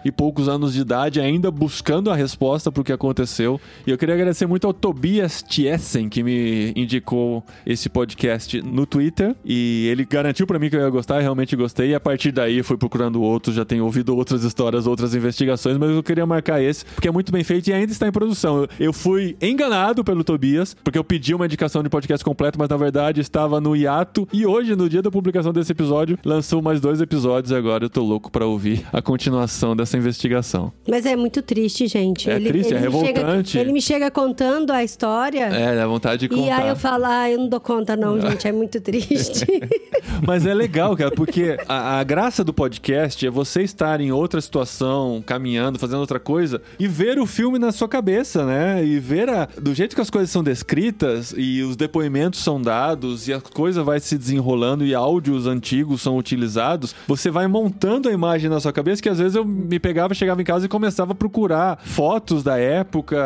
e poucos anos de idade ainda buscando a resposta pro que aconteceu. E eu queria agradecer muito ao Tobias Tiessen que me indicou esse podcast no Twitter e ele garantiu pra mim que eu ia gostar, realmente gostei. E a partir daí fui procurando outros, já tenho ouvido outras histórias, outras investigações, mas eu queria marcar esse porque é muito bem feito e ainda está em produção. Eu- Eu fui enganado pelo Tobias, porque eu pedi uma indicação de podcast completo, mas na verdade estava no hiato. E hoje, no dia da publicação desse episódio, lançou mais dois episódios agora eu tô louco pra ouvir a continuação dessa investigação. Mas é muito triste, gente. É triste, é me revoltante. Chega, ele me chega contando a história. É, dá vontade de E contar. aí eu falo, ah, eu não dou conta não, gente, é muito triste. Mas é legal, cara, porque a, a graça do podcast é você estar em outra situação, caminhando, fazendo outra coisa, e ver o filme na sua cabeça, né? E ver a- do jeito que as coisas são descritas e os depoimentos são dados e a coisa vai se desenrolando e áudios antigos são utilizados, você vai montando a imagem na sua cabeça que às vezes eu me pegava, chegava em casa e começava a procurar fotos da época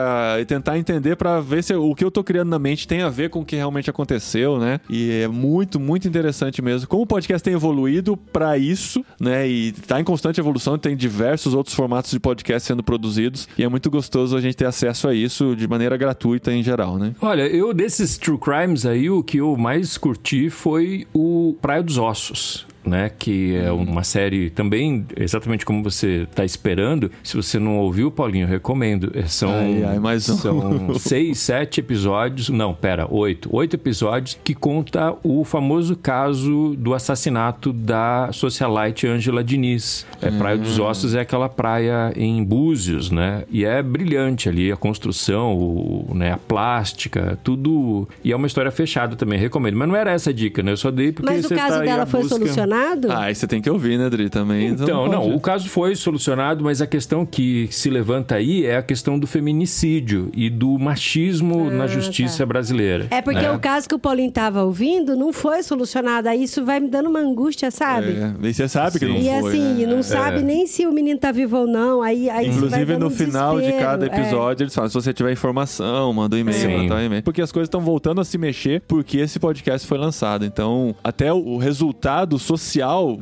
e tentar entender pra ver se o que eu tô criando na mente tem a ver com o que realmente aconteceu, né? E é muito, muito interessante mesmo. Como o podcast tem evoluído pra isso, né? E tá em constante evolução, tem diversos outros formatos de podcast sendo produzidos e é muito gostoso a gente ter acesso a isso de maneira gratuita em geral, né? Olha, eu desses True Crimes aí, o que eu mais curti foi o Praia dos Ossos. Né, que é uma série também exatamente como você está esperando. Se você não ouviu, Paulinho, eu recomendo. É, São, Ai, ai, mais um. são seis, sete episódios. Não, pera, oito. Oito episódios que conta o famoso caso do assassinato da socialite Angela Diniz. É, praia dos Hum. Ossos é aquela praia em Búzios, né? E é brilhante ali a construção, o, né, a plástica, tudo. E é uma história fechada também, recomendo. Mas não era essa a dica, né? Eu só dei porque Mas o você caso tá dela foi busca- solucionado? Ah, aí você tem que ouvir, né, Dri, também. Então, não, pode- o caso foi solucionado, mas a questão que se levanta aí é a questão do feminicídio e do machismo na justiça brasileira. É porque né? o caso que o Paulinho tava ouvindo não foi solucionado. Aí isso vai me dando uma angústia, sabe? É, e você sabe que não E foi, assim, né? não sabe nem se o menino tá vivo ou não. Aí, aí Inclusive, no um final de cada É. episódio, eles falam: se você tiver informação, manda um e-mail, Sim. manda um e-mail. Porque as coisas estão voltando a se mexer porque esse podcast foi lançado. Então, até o- o resultado social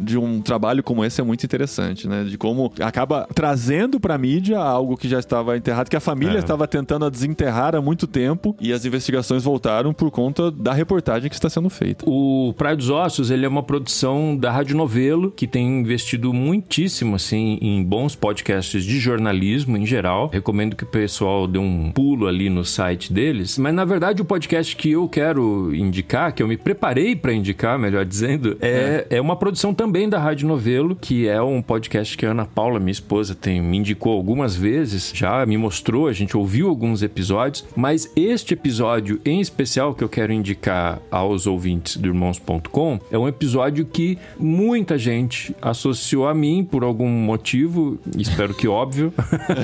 de um trabalho como esse é muito interessante, né? De como acaba trazendo pra mídia algo que já estava enterrado, que a família É. estava tentando desenterrar há muito tempo e as investigações voltaram por conta da reportagem que está sendo feita. O Praia dos Ossos, ele é uma produção da Rádio Novelo, que tem investido muitíssimo, assim, em bons podcasts de jornalismo em geral. Recomendo que o pessoal dê um pulo ali no site deles. Mas, na verdade, o podcast que eu quero indicar, que eu me preparei para indicar, melhor dizendo, é, é. Uma produção também da Rádio Novelo, que é um podcast que a Ana Paula, minha esposa, tem, me indicou algumas vezes, já me mostrou, a gente ouviu alguns episódios, mas este episódio em especial que eu quero indicar aos ouvintes do irmãos.com é um episódio que muita gente associou a mim por algum motivo, espero que óbvio,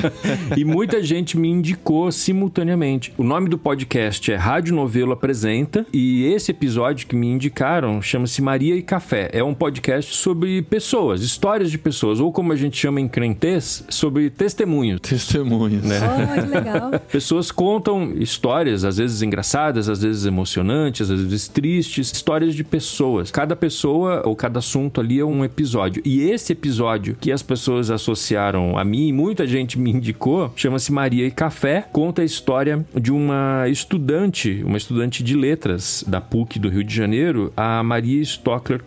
e muita gente me indicou simultaneamente. O nome do podcast é Rádio Novelo Apresenta e esse episódio que me indicaram chama-se Maria e Café. É um podcast sobre pessoas, histórias de pessoas, ou como a gente chama em crentez, sobre testemunhos. Testemunhos. Né? Oh, que legal. Pessoas contam histórias, às vezes engraçadas, às vezes emocionantes, às vezes tristes, histórias de pessoas. Cada pessoa ou cada assunto ali é um episódio. E esse episódio que as pessoas associaram a mim, e muita gente me indicou, chama-se Maria e Café, conta a história de uma estudante, uma estudante de letras da PUC do Rio de Janeiro, a Maria Stockler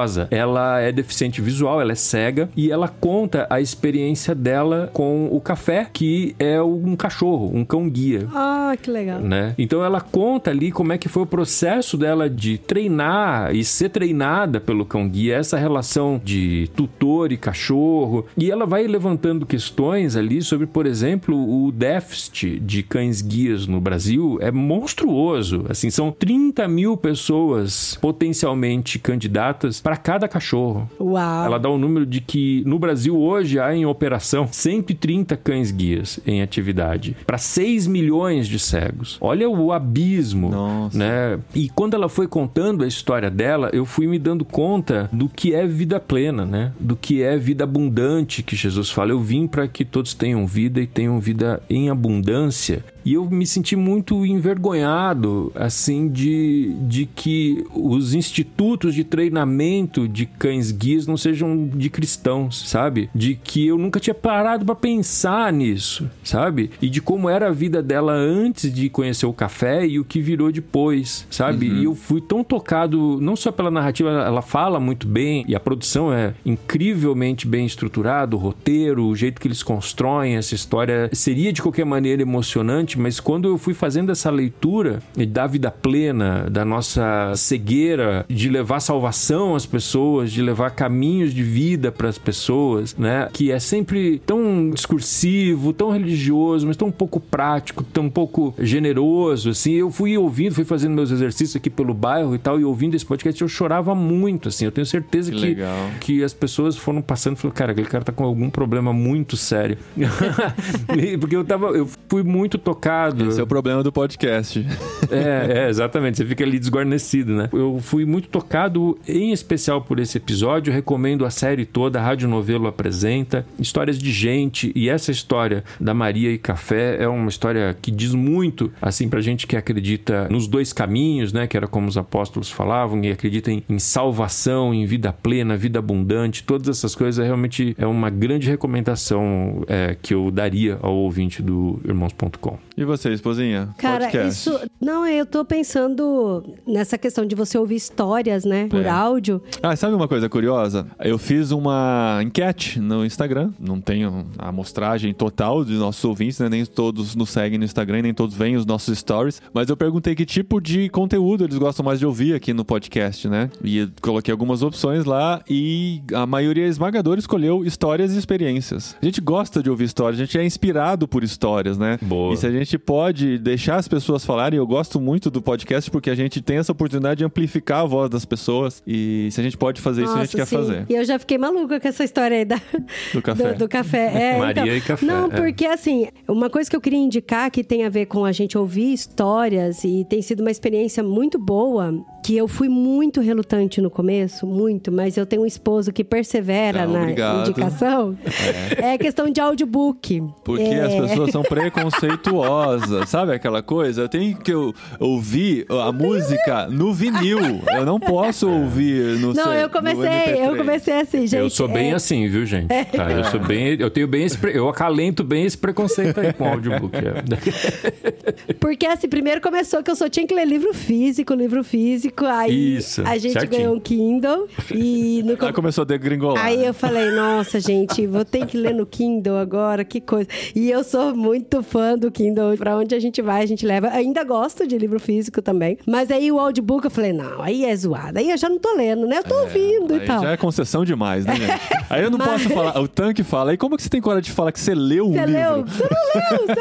Carvalhosa. Ela é deficiente visual, ela é cega e ela conta a experiência dela com o café, que é um cachorro, um cão guia. Ah, Ah, que legal. né? Então ela conta ali como é que foi o processo dela de treinar e ser treinada pelo cão guia, essa relação de tutor e cachorro. E ela vai levantando questões ali sobre, por exemplo, o déficit de cães guias no Brasil é monstruoso. Assim, são 30 mil pessoas potencialmente candidatas para cada cachorro. Uau. Ela dá o número de que no Brasil hoje há em operação 130 cães guias em atividade para 6 milhões de cegos. Olha o abismo, Nossa. né? E quando ela foi contando a história dela, eu fui me dando conta do que é vida plena, né? Do que é vida abundante que Jesus fala. Eu vim para que todos tenham vida e tenham vida em abundância. E eu me senti muito envergonhado, assim, de, de que os institutos de treinamento de cães guias não sejam de cristãos, sabe? De que eu nunca tinha parado para pensar nisso, sabe? E de como era a vida dela antes de conhecer o café e o que virou depois, sabe? E eu fui tão tocado, não só pela narrativa, ela fala muito bem e a produção é incrivelmente bem estruturada, o roteiro, o jeito que eles constroem essa história seria de qualquer maneira emocionante, mas quando eu fui fazendo essa leitura da vida plena, da nossa cegueira, de levar salvação às pessoas, de levar caminhos de vida para as pessoas, né? Que é sempre tão discursivo, tão religioso, mas tão pouco prático, tão pouco generoso, assim. Eu fui ouvindo, fui fazendo meus exercícios aqui pelo bairro e tal, e ouvindo esse podcast, eu chorava muito, assim. Eu tenho certeza Que que, que as pessoas foram passando e falaram, cara, aquele cara tá com algum problema muito sério. Porque eu tava, eu fui muito tocado. Esse é o problema do podcast. É, é, exatamente. Você fica ali desguarnecido, né? Eu fui muito tocado, em especial por esse episódio. Recomendo a série toda. A Rádio Novelo apresenta histórias de gente. E essa história da Maria e Café é uma história que diz muito, assim, pra gente que acredita nos dois caminhos, né? Que era como os apóstolos falavam, e acredita em, em salvação, em vida plena, vida abundante. Todas essas coisas realmente é uma grande recomendação é, que eu daria ao ouvinte do Irmãos.com. E você, esposinha? Cara, Podcast. isso. Não, eu tô pensando nessa questão de você ouvir histórias, né? Por É. áudio. Ah, sabe uma coisa curiosa? Eu fiz uma enquete no Instagram. Não tenho a amostragem total de nossos ouvintes, né? Nem todos nos seguem no Instagram, nem todos veem os nossos stories. Mas eu perguntei que tipo de conteúdo eles gostam mais de ouvir aqui no podcast, né? E coloquei algumas opções lá e a maioria esmagadora escolheu histórias e experiências. A gente gosta de ouvir histórias, a gente é inspirado por histórias, né? Boa. E se a gente pode deixar as pessoas falarem, eu gosto muito do podcast porque a gente tem essa oportunidade de amplificar a voz das pessoas. E se a gente pode fazer isso, a gente quer sim. fazer. E eu já fiquei maluca com essa história aí da, Do café. Do, do café. É, Maria então, e café, Não, é. porque assim, uma coisa que eu queria indicar que tem a ver com a gente ouvir histórias e tem sido uma experiência muito boa, que eu fui muito relutante no começo, muito, mas eu tenho um esposo que persevera Não, na obrigado. indicação. É. questão de audiobook. Porque É. as pessoas são preconceituosas, sabe aquela coisa? Eu tenho que eu- ouvir a música no vinil. Eu não posso ouvir no Não, C- eu comecei, MP3. eu comecei assim, gente. eu sou bem é, assim, viu, gente? Tá, eu sou bem, eu tenho bem esse, eu acalento bem esse preconceito aí com o audiobook. é. Porque assim, primeiro começou que eu só tinha que ler livro físico, livro físico. Aí Isso, a gente certinho. ganhou um Kindle e no Aí começou a degringolar. Aí eu falei, nossa, gente, vou ter que ler no Kindle agora, que coisa. E eu sou muito fã do Kindle. Pra onde a gente vai, a gente leva. Ainda gosto de livro físico também. Mas aí o audiobook eu falei, não, aí é zoado. Aí eu já não tô lendo, né? Eu tô ouvindo e Aí tal. já é concessão demais, né, gente? Aí eu não Mas- posso falar. O tanque fala. E como que você tem coragem de falar que você leu um Você livro? leu? Você não leu, você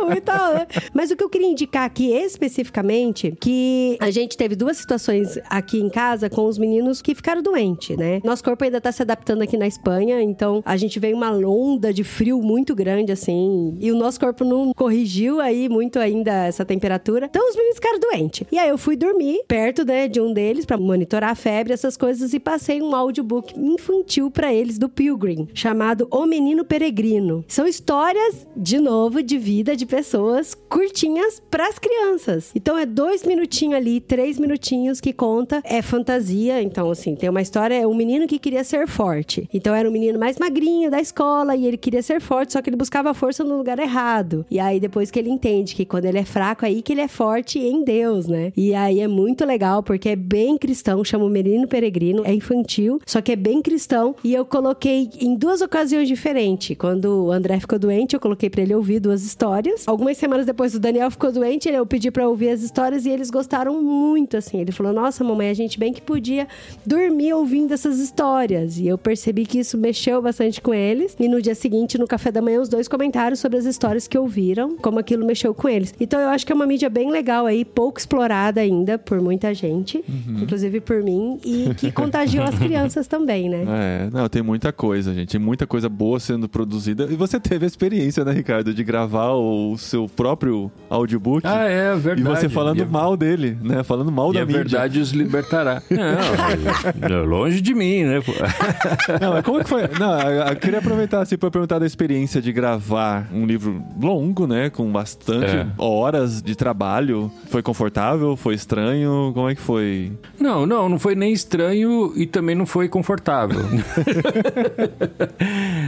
ouviu e tal, né? Mas o que eu queria indicar aqui especificamente, que a gente teve duas situações aqui em casa com os meninos que ficaram doentes, né? Nosso corpo ainda tá se adaptando aqui na Espanha, então a gente veio uma onda de frio muito grande, assim, e o nosso corpo não corrigiu aí muito ainda essa temperatura. Então os meninos ficaram doentes. E aí eu fui dormir perto, né, de um deles pra monitorar a febre, essas coisas, e passei um audiobook infantil pra eles do Pilgrim, chamado O Menino Peregrino. São histórias, de novo, de vida de pessoas curtinhas pras crianças. Então é dois minutinhos ali, três minutinhos que conta. É fantasia, então, assim, tem uma história. É um menino que queria ser forte. Então, era o menino mais magrinho da escola e ele queria ser forte, só que ele buscava força no lugar errado. E aí, depois que ele entende que quando ele é fraco, é aí que ele é forte em Deus, né? E aí é muito legal porque é bem cristão, chama o Menino Peregrino, é infantil, só que é bem cristão. E eu coloquei em duas ocasiões diferentes. Quando o André ficou doente, eu coloquei pra ele ouvir duas histórias. Algumas semanas depois o Daniel ficou doente, eu pedi pra ouvir as histórias e eles gostaram muito, assim. Ele falou: Nossa, mamãe, a gente bem que podia dormir ouvindo essas histórias. E eu percebi que isso mexeu bastante com eles. E no dia seguinte, no café da manhã, os dois comentaram sobre as histórias que ouviram, como aquilo mexeu com eles. Então eu acho que é uma mídia bem legal aí, pouco explorada ainda por muita gente, inclusive por mim, e que contagiou as crianças também, né? É, não, tem muita coisa, gente. Tem muita coisa boa sendo produzida. E você teve a experiência, né, Ricardo, de gravar o seu próprio audiobook. Ah, é, E verdade. você falando E a- mal dele, né? Falando mal E da a mídia. verdade os libertará. Não, longe de mim, né? pô? Não, mas como que foi? Não, eu eu queria aproveitar assim para perguntar da experiência de gravar um livro longo, né, com bastante É. horas de trabalho. Foi confortável? Foi estranho? Como é que foi? Não, não, não foi nem estranho e também não foi confortável.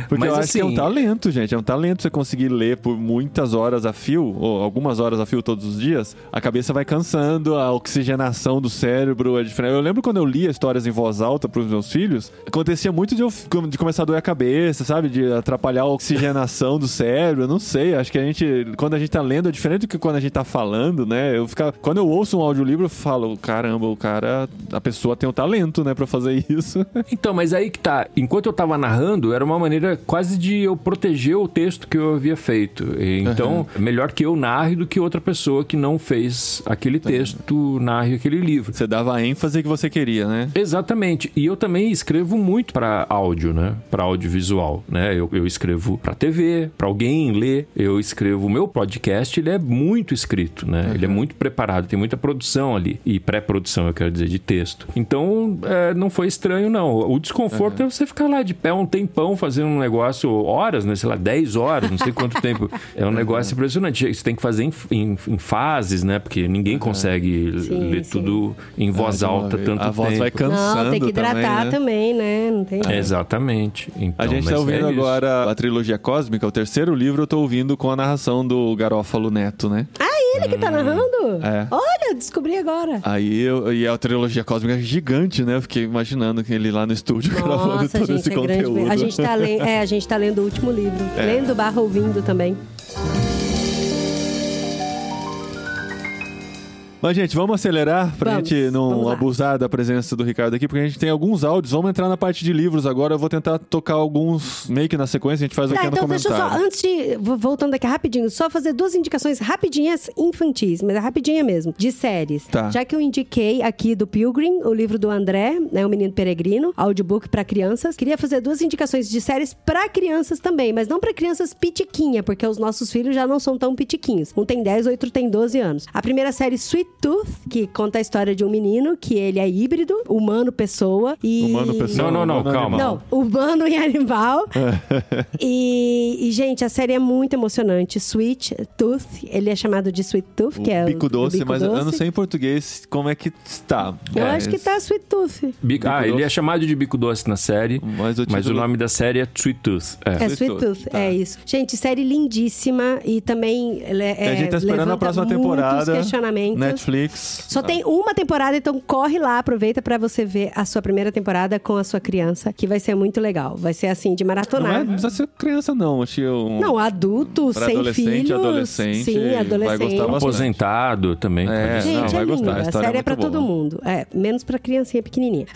Porque Mas, eu acho que é um assim- talento, gente. É um talento você conseguir ler por muitas horas a fio, ou algumas horas a fio todos os dias. A cabeça vai cansando, a oxigenação do cérebro é diferente. Eu lembro quando eu lia histórias em voz alta pros meus filhos, acontecia muito de, eu, de começar a doer a cabeça, sabe? De atrapalhar a oxigenação do cérebro. Eu não sei. Acho que a gente, quando a gente tá lendo, é diferente do que quando a gente tá falando, né? Eu ficar, quando eu ouço um audiolivro, eu falo, caramba, o cara, a pessoa tem o talento, né, pra fazer isso. Então, mas aí que tá. Enquanto eu tava narrando, era uma maneira quase de eu proteger o texto que eu havia feito. Então, melhor que eu narre do que outra pessoa que não fez aquele texto narre aquele livro. Você dava a ênfase que você queria, né? Exatamente. E eu também escrevo muito para áudio, né? Para audiovisual, né? Eu, eu escrevo para TV, para alguém ler. Eu escrevo o meu podcast, ele é muito escrito, né? Ele é muito preparado, tem muita produção ali e pré-produção, eu quero dizer, de texto. Então, é, não foi estranho não. O desconforto é você ficar lá de pé um tempão fazendo um negócio horas, né? Sei lá, 10 horas, não sei quanto tempo. É um negócio impressionante. Você tem que fazer em, em- em fases, né? Porque ninguém consegue Sim, ler sim. tudo em voz de uma alta tanto A voz tempo. vai cansando Não, tem que hidratar também, né? também, né? Não tem. Exatamente. Então, A gente tá ouvindo é agora a trilogia cósmica, o terceiro livro eu tô ouvindo com a narração do Garófalo Neto, né? Ah, ele que tá narrando? É. Olha, descobri agora. Aí eu, e a trilogia cósmica é gigante, né? Eu fiquei imaginando que ele lá no estúdio gravando Nossa, todo gente, esse é grande. conteúdo. mesmo. A gente, tá lendo, é, a gente tá lendo o último livro. É. Lendo barra ouvindo também. Mas, gente, vamos acelerar pra Vamos, gente não abusar da presença do Ricardo aqui, porque a gente tem alguns áudios. Vamos entrar na parte de livros agora. Eu vou tentar tocar alguns meio que na sequência, a gente faz aqui Tá, no então deixa eu comentário. só, antes de. vo- Voltando aqui rapidinho, só fazer duas indicações rapidinhas infantis, mas é rapidinha mesmo, de séries. Tá. Já que eu indiquei aqui do Pilgrim, o livro do André, né, O Menino Peregrino, audiobook pra crianças, queria fazer duas indicações de séries pra crianças também, mas não pra crianças pitiquinha, porque os nossos filhos já não são tão pitiquinhos. Um tem 10, outro tem 12 anos. A primeira série, Sweet Tooth, que conta a história de um menino que ele é híbrido, humano-pessoa e... Humano, pessoa. Não, não, não, calma. animal. Não, humano e animal. e, e, gente, a série é muito emocionante. Sweet Tooth, ele é chamado de Sweet Tooth, que é O o bico doce, bico mas eu não doce. sei em português como é que está. Eu Mas- acho que tá Sweet Tooth. Bico- ah, Bico ele doce. é chamado de bico doce na série, Mas o mas o nome da série é Sweet Tooth. É. É Sweet Sweet Tooth, tá. é isso. Gente, série lindíssima e também é, a gente tá esperando a próxima muitos temporada. questionamentos. Netflix. Só tem uma temporada, então corre lá, aproveita pra você ver a sua primeira temporada com a sua criança, que vai ser muito legal. Vai ser assim, de Não, é, maratonar. não precisa ser criança, não. Acho que um... Não, adulto, sem adolescente, filhos. adolescente, Sim, vai adolescente. gostar bastante. Aposentado também. É. Gente, não, vai é gostar, a A, história série é é pra muito todo boa. mundo. É, menos pra criancinha pequenininha.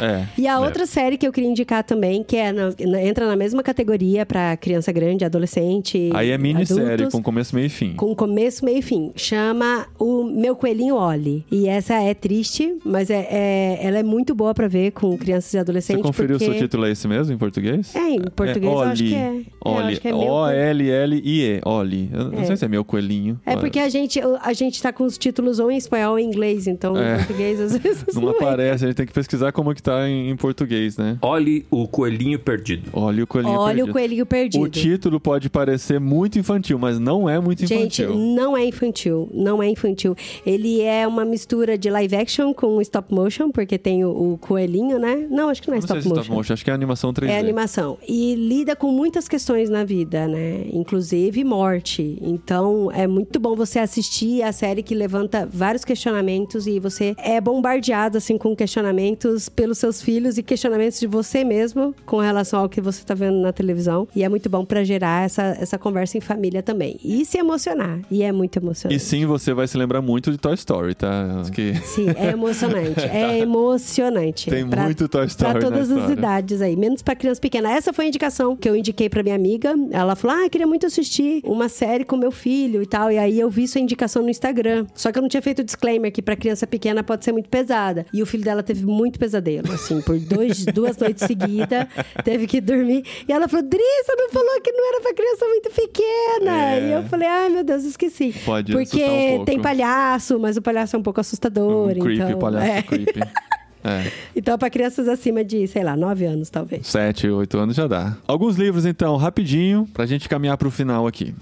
É. E a outra série que eu queria indicar também, que é na- na- entra na mesma categoria pra criança grande, adolescente. Aí é minissérie, adultos, com começo, meio e fim. com começo, meio e fim. Chama o Meu Coelhinho Oli. E essa é triste, mas é, é- ela é muito boa pra ver com crianças e Você adolescentes. conferiu porque... o título é esse mesmo, em português? É, em português eu acho que é. É, eu Oli. acho que é O-L-L-I-E. Oli. Eu não É. sei se é meu coelhinho. É porque a gente, a gente tá com os títulos ou em espanhol ou em inglês, então É. em português às vezes Não não, é. aparece, a gente tem que pesquisar como que tá em, em português, né? Olhe o coelhinho perdido. Olha o coelhinho Olha perdido. o coelhinho perdido. O título pode parecer muito infantil, mas não é muito Gente, infantil. não é infantil, não é infantil. E, Ele é uma mistura de live action com stop motion, porque tem o, o coelhinho, né? Não, acho que não é Não sei stop motion. stop motion, acho que é animação 3D. É animação. E lida com muitas questões na vida, né? Inclusive morte. Então é muito bom você assistir a série que levanta vários questionamentos e você é bombardeado, assim, com questionamentos pelos seus filhos e questionamentos de você mesmo com relação ao que você tá vendo na televisão. E é muito bom pra gerar essa, essa conversa em família também. E se emocionar. E é muito E emocionante. sim, você vai se lembrar muito de Toy Story, tá? Acho que Sim, é emocionante. É emocionante. tem Pra- muito Toy Story Pra todas as idades aí, menos pra criança pequena. Essa foi a indicação que eu indiquei pra minha amiga. Ela falou: Ah, queria muito assistir uma série com meu filho e tal. E aí eu vi sua indicação no Instagram. Só que eu não tinha feito o disclaimer que pra criança pequena pode ser muito pesada. E o filho dela teve muito pesadelo, assim, por dois, duas noites seguidas, teve que dormir. E ela falou: Dri, você não falou que não era pra criança muito pequena. É. E eu falei: Ai, meu Deus, esqueci. Pode Porque um tem palhaço, mas o palhaço é um pouco assustador. Um creepy, então, palhaço é. creepy. É. Então, pra crianças acima de, sei lá, 9 anos, talvez. 7, 8 anos já dá. Alguns livros, então, rapidinho, pra gente caminhar pro final aqui.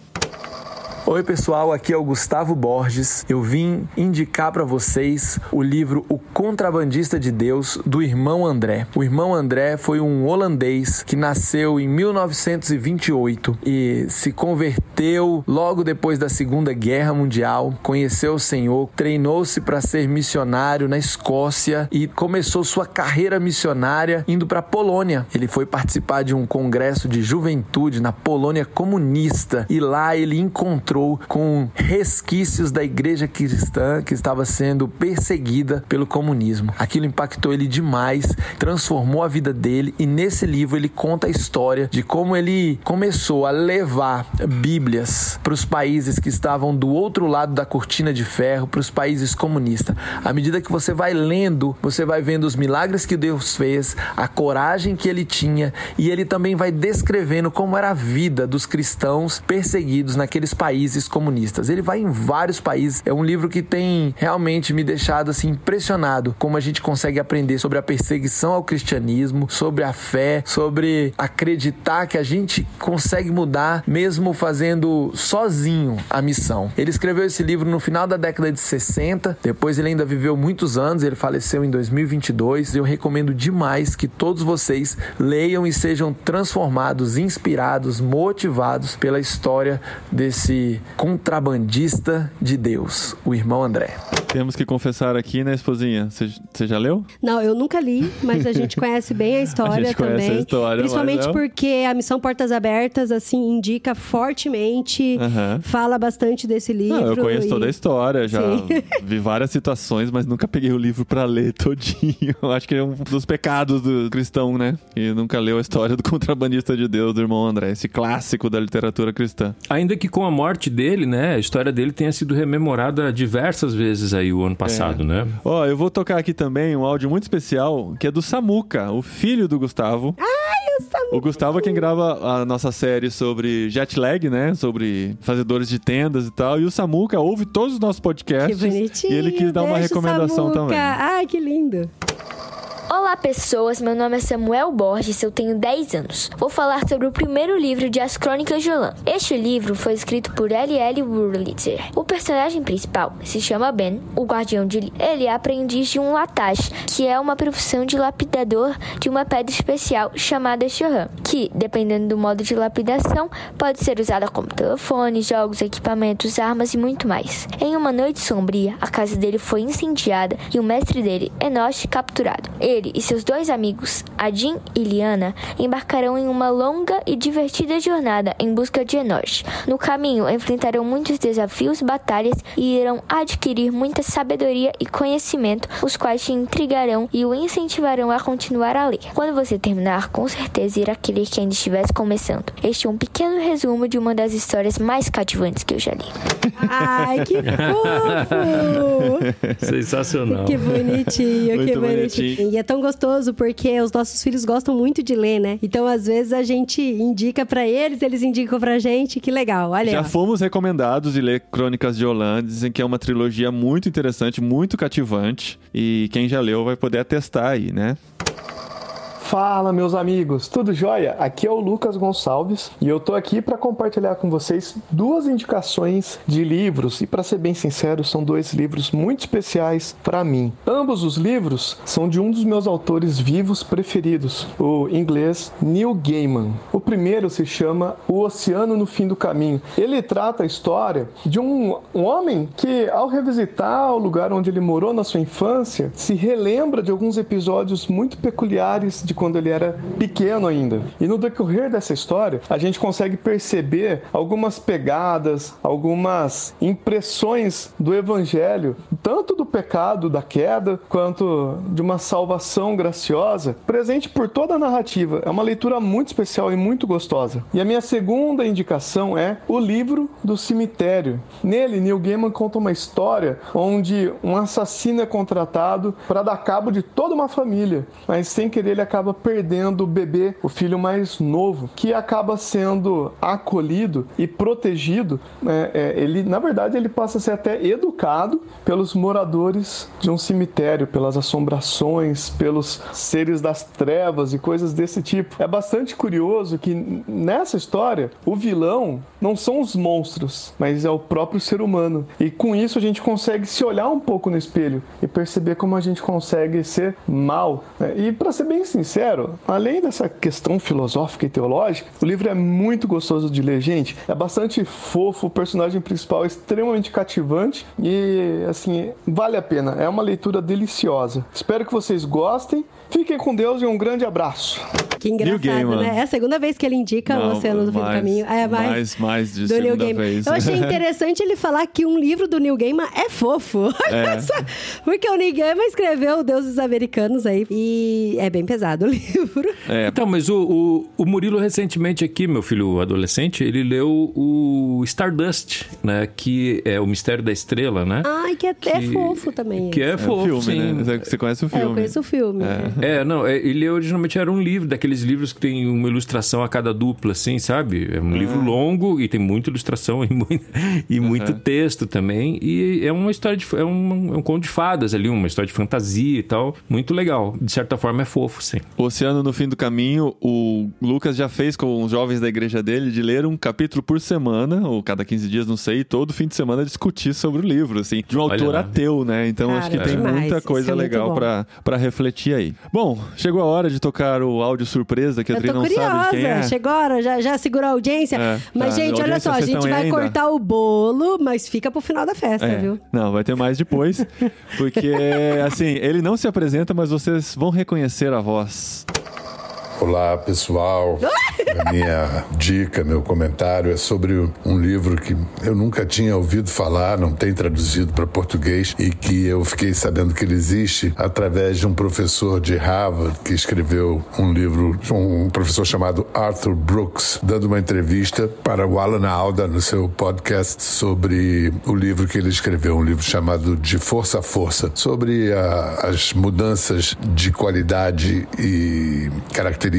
Oi, pessoal, aqui é o Gustavo Borges. Eu vim indicar para vocês o livro O Contrabandista de Deus do irmão André. O irmão André foi um holandês que nasceu em 1928 e se converteu logo depois da Segunda Guerra Mundial, conheceu o Senhor, treinou-se para ser missionário na Escócia e começou sua carreira missionária indo para Polônia. Ele foi participar de um congresso de juventude na Polônia comunista e lá ele encontrou com resquícios da igreja cristã que estava sendo perseguida pelo comunismo. Aquilo impactou ele demais, transformou a vida dele e nesse livro ele conta a história de como ele começou a levar Bíblias para os países que estavam do outro lado da cortina de ferro, para os países comunistas. À medida que você vai lendo, você vai vendo os milagres que Deus fez, a coragem que ele tinha e ele também vai descrevendo como era a vida dos cristãos perseguidos naqueles países comunistas. Ele vai em vários países. É um livro que tem realmente me deixado assim impressionado como a gente consegue aprender sobre a perseguição ao cristianismo, sobre a fé, sobre acreditar que a gente consegue mudar mesmo fazendo sozinho a missão. Ele escreveu esse livro no final da década de 60, depois ele ainda viveu muitos anos, ele faleceu em 2022. Eu recomendo demais que todos vocês leiam e sejam transformados, inspirados, motivados pela história desse contrabandista de Deus, o irmão André. Temos que confessar aqui, né, esposinha? Você já leu? Não, eu nunca li, mas a gente conhece bem a história A gente conhece também. a história, Principalmente mas é- porque a missão Portas Abertas, assim, indica fortemente, fala bastante desse livro. Não, eu conheço e- toda a história, já Sim. vi várias situações, mas nunca peguei o livro pra ler todinho. Acho que é um dos pecados do cristão, né? Que nunca leu a história do contrabandista de Deus, do irmão André, esse clássico da literatura cristã. Ainda que com a morte dele, né, a história dele tenha sido rememorada diversas vezes aí o ano passado, né? Ó, eu vou tocar aqui também um áudio muito especial, que é do Samuca, o filho do Gustavo. Ai, o Samuca. O Gustavo é quem grava a nossa série sobre jet lag, né? Sobre fazedores de tendas e tal. E o Samuca ouve todos os nossos Que podcasts. bonitinho. E ele quis dar uma recomendação Samuca. também. Ai, que lindo. Olá pessoas, meu nome é Samuel Borges, eu tenho 10 anos. Vou falar sobre o primeiro livro de As Crônicas de Olan. Este livro foi escrito por L.L. Wurlitzer. O personagem principal se chama Ben, o guardião de Li. Ele é aprendiz de um latache, que é uma profissão de lapidador de uma pedra especial chamada Shohan, que, dependendo do modo de lapidação, pode ser usada como telefone, jogos, equipamentos, armas e muito mais. Em uma noite sombria, a casa dele foi incendiada e o mestre dele, Enoch, capturado. Ele e seus dois amigos, Adin e Liana, embarcarão em uma longa e divertida jornada em busca de Enoch. No caminho, enfrentarão muitos desafios, batalhas e irão adquirir muita sabedoria e conhecimento, os quais te intrigarão e o incentivarão a continuar a ler. Quando você terminar, com certeza irá querer que ainda estivesse começando. Este é um pequeno resumo de uma das histórias mais cativantes que eu já li. Ai, que fofo. Sensacional. Que bonitinho, Muito que bonitinho. bonitinho. E é tão gostoso porque os nossos filhos gostam muito de ler, né? Então, às vezes, a gente indica pra eles, eles indicam pra gente. Que legal, olha Já ó. fomos recomendados de ler Crônicas de Holanda, dizem que é uma trilogia muito interessante, muito cativante. E quem já leu vai poder atestar aí, né? Fala, meus amigos, tudo jóia? Aqui é o Lucas Gonçalves e eu tô aqui para compartilhar com vocês duas indicações de livros e para ser bem sincero, são dois livros muito especiais para mim. Ambos os livros são de um dos meus autores vivos preferidos, o inglês Neil Gaiman. O primeiro se chama O Oceano no Fim do Caminho. Ele trata a história de um, um homem que, ao revisitar o lugar onde ele morou na sua infância, se relembra de alguns episódios muito peculiares de quando ele era pequeno ainda. E no decorrer dessa história, a gente consegue perceber algumas pegadas, algumas impressões do evangelho, tanto do pecado, da queda, quanto de uma salvação graciosa, presente por toda a narrativa. É uma leitura muito especial e muito gostosa. E a minha segunda indicação é O Livro do Cemitério. Nele, Neil Gaiman conta uma história onde um assassino é contratado para dar cabo de toda uma família, mas sem querer ele acaba perdendo o bebê, o filho mais novo, que acaba sendo acolhido e protegido. É, é, ele, na verdade, ele passa a ser até educado pelos moradores de um cemitério, pelas assombrações, pelos seres das trevas e coisas desse tipo. É bastante curioso que nessa história o vilão não são os monstros, mas é o próprio ser humano. E com isso a gente consegue se olhar um pouco no espelho e perceber como a gente consegue ser mal. né? E para ser bem sincero, além dessa questão filosófica e teológica, o livro é muito gostoso de ler, gente. É bastante fofo, o personagem principal é extremamente cativante e assim, vale a pena. É uma leitura deliciosa. Espero que vocês gostem. Fiquem com Deus e um grande abraço. Que engraçado, Gaiman. né? É a segunda vez que ele indica Não, o Oceano do Fim do Caminho. É, mais, mais- mais de do Neil segunda Gaiman. vez. Eu achei interessante ele falar que um livro do Neil Gaiman é fofo. É. Porque o Neil Gaiman escreveu Deuses Americanos aí. E é bem pesado o livro. É. Então, mas o, o, o Murilo recentemente aqui, meu filho adolescente, ele leu o Stardust, né? Que é o Mistério da Estrela, né? Ai, que é, é fofo também. Que é É fofo, filme, sim. né? Você conhece o É, filme. eu conheço o filme. É, não, é, ele originalmente era um livro, daqueles livros que tem uma ilustração a cada dupla, assim, sabe? É um livro longo e tem muita ilustração e, muito, e muito texto também. E é uma história de. É um, é um conto de fadas ali, uma história de fantasia e tal. Muito legal. De certa forma é fofo, sim. Oceano no Fim do Caminho, o Lucas já fez com os jovens da igreja dele de ler um capítulo por semana, ou cada 15 dias, não sei, e todo fim de semana discutir sobre o livro, assim, de um Olha autor lá. ateu, né? Então Cara, acho que é tem muita coisa é legal pra refletir aí. Bom, chegou a hora de tocar o áudio surpresa, que a Eu Adri não sabe curiosa. quem é. Chegou a hora, já, já segurou a audiência. É, mas, tá, gente, olha só, a gente vai ainda? cortar o bolo, mas fica pro final da festa, É. viu? Não, vai ter mais depois. Porque, assim, ele não se apresenta, mas vocês vão reconhecer a voz. Olá, pessoal. A minha dica, meu comentário é sobre um livro que eu nunca tinha ouvido falar, não tem traduzido para português e que eu fiquei sabendo que ele existe através de um professor de Harvard que escreveu um livro, um professor chamado Arthur Brooks, dando uma entrevista para o Alan Alda no seu podcast sobre o livro que ele escreveu, um livro chamado De Força a Força, sobre a- as mudanças de qualidade e características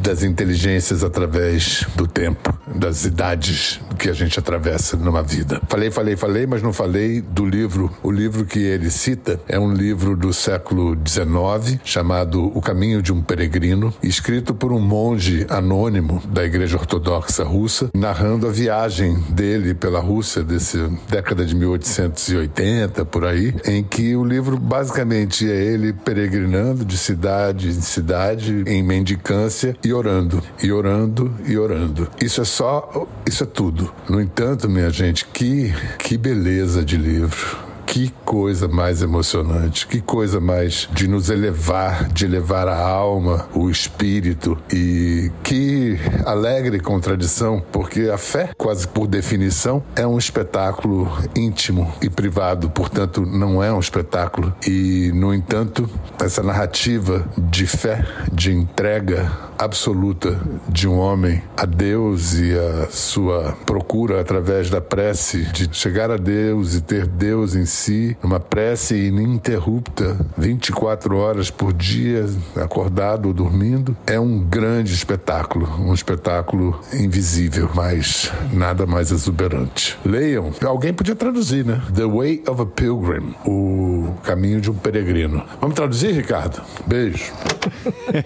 das inteligências através do tempo, das idades que a gente atravessa numa vida. Falei, falei, falei, mas não falei do livro. O livro que ele cita é um livro do século XIX chamado O Caminho de um Peregrino, escrito por um monge anônimo da Igreja Ortodoxa Russa, narrando a viagem dele pela Rússia desse década de 1880 por aí, em que o livro basicamente é ele peregrinando de cidade em cidade em mendicância e orando, e orando e orando. Isso é só, isso é tudo. No entanto, minha gente, que que beleza de livro. Que coisa mais emocionante, que coisa mais de nos elevar, de elevar a alma, o espírito e que alegre contradição, porque a fé, quase por definição, é um espetáculo íntimo e privado, portanto, não é um espetáculo. E, no entanto, essa narrativa de fé, de entrega absoluta de um homem a Deus e a sua procura através da prece de chegar a Deus e ter Deus em si, uma prece ininterrupta, 24 horas por dia, acordado ou dormindo, é um grande espetáculo, um espetáculo invisível, mas nada mais exuberante. Leiam. Alguém podia traduzir, né? The Way of a Pilgrim, o caminho de um peregrino. Vamos traduzir, Ricardo? Beijo.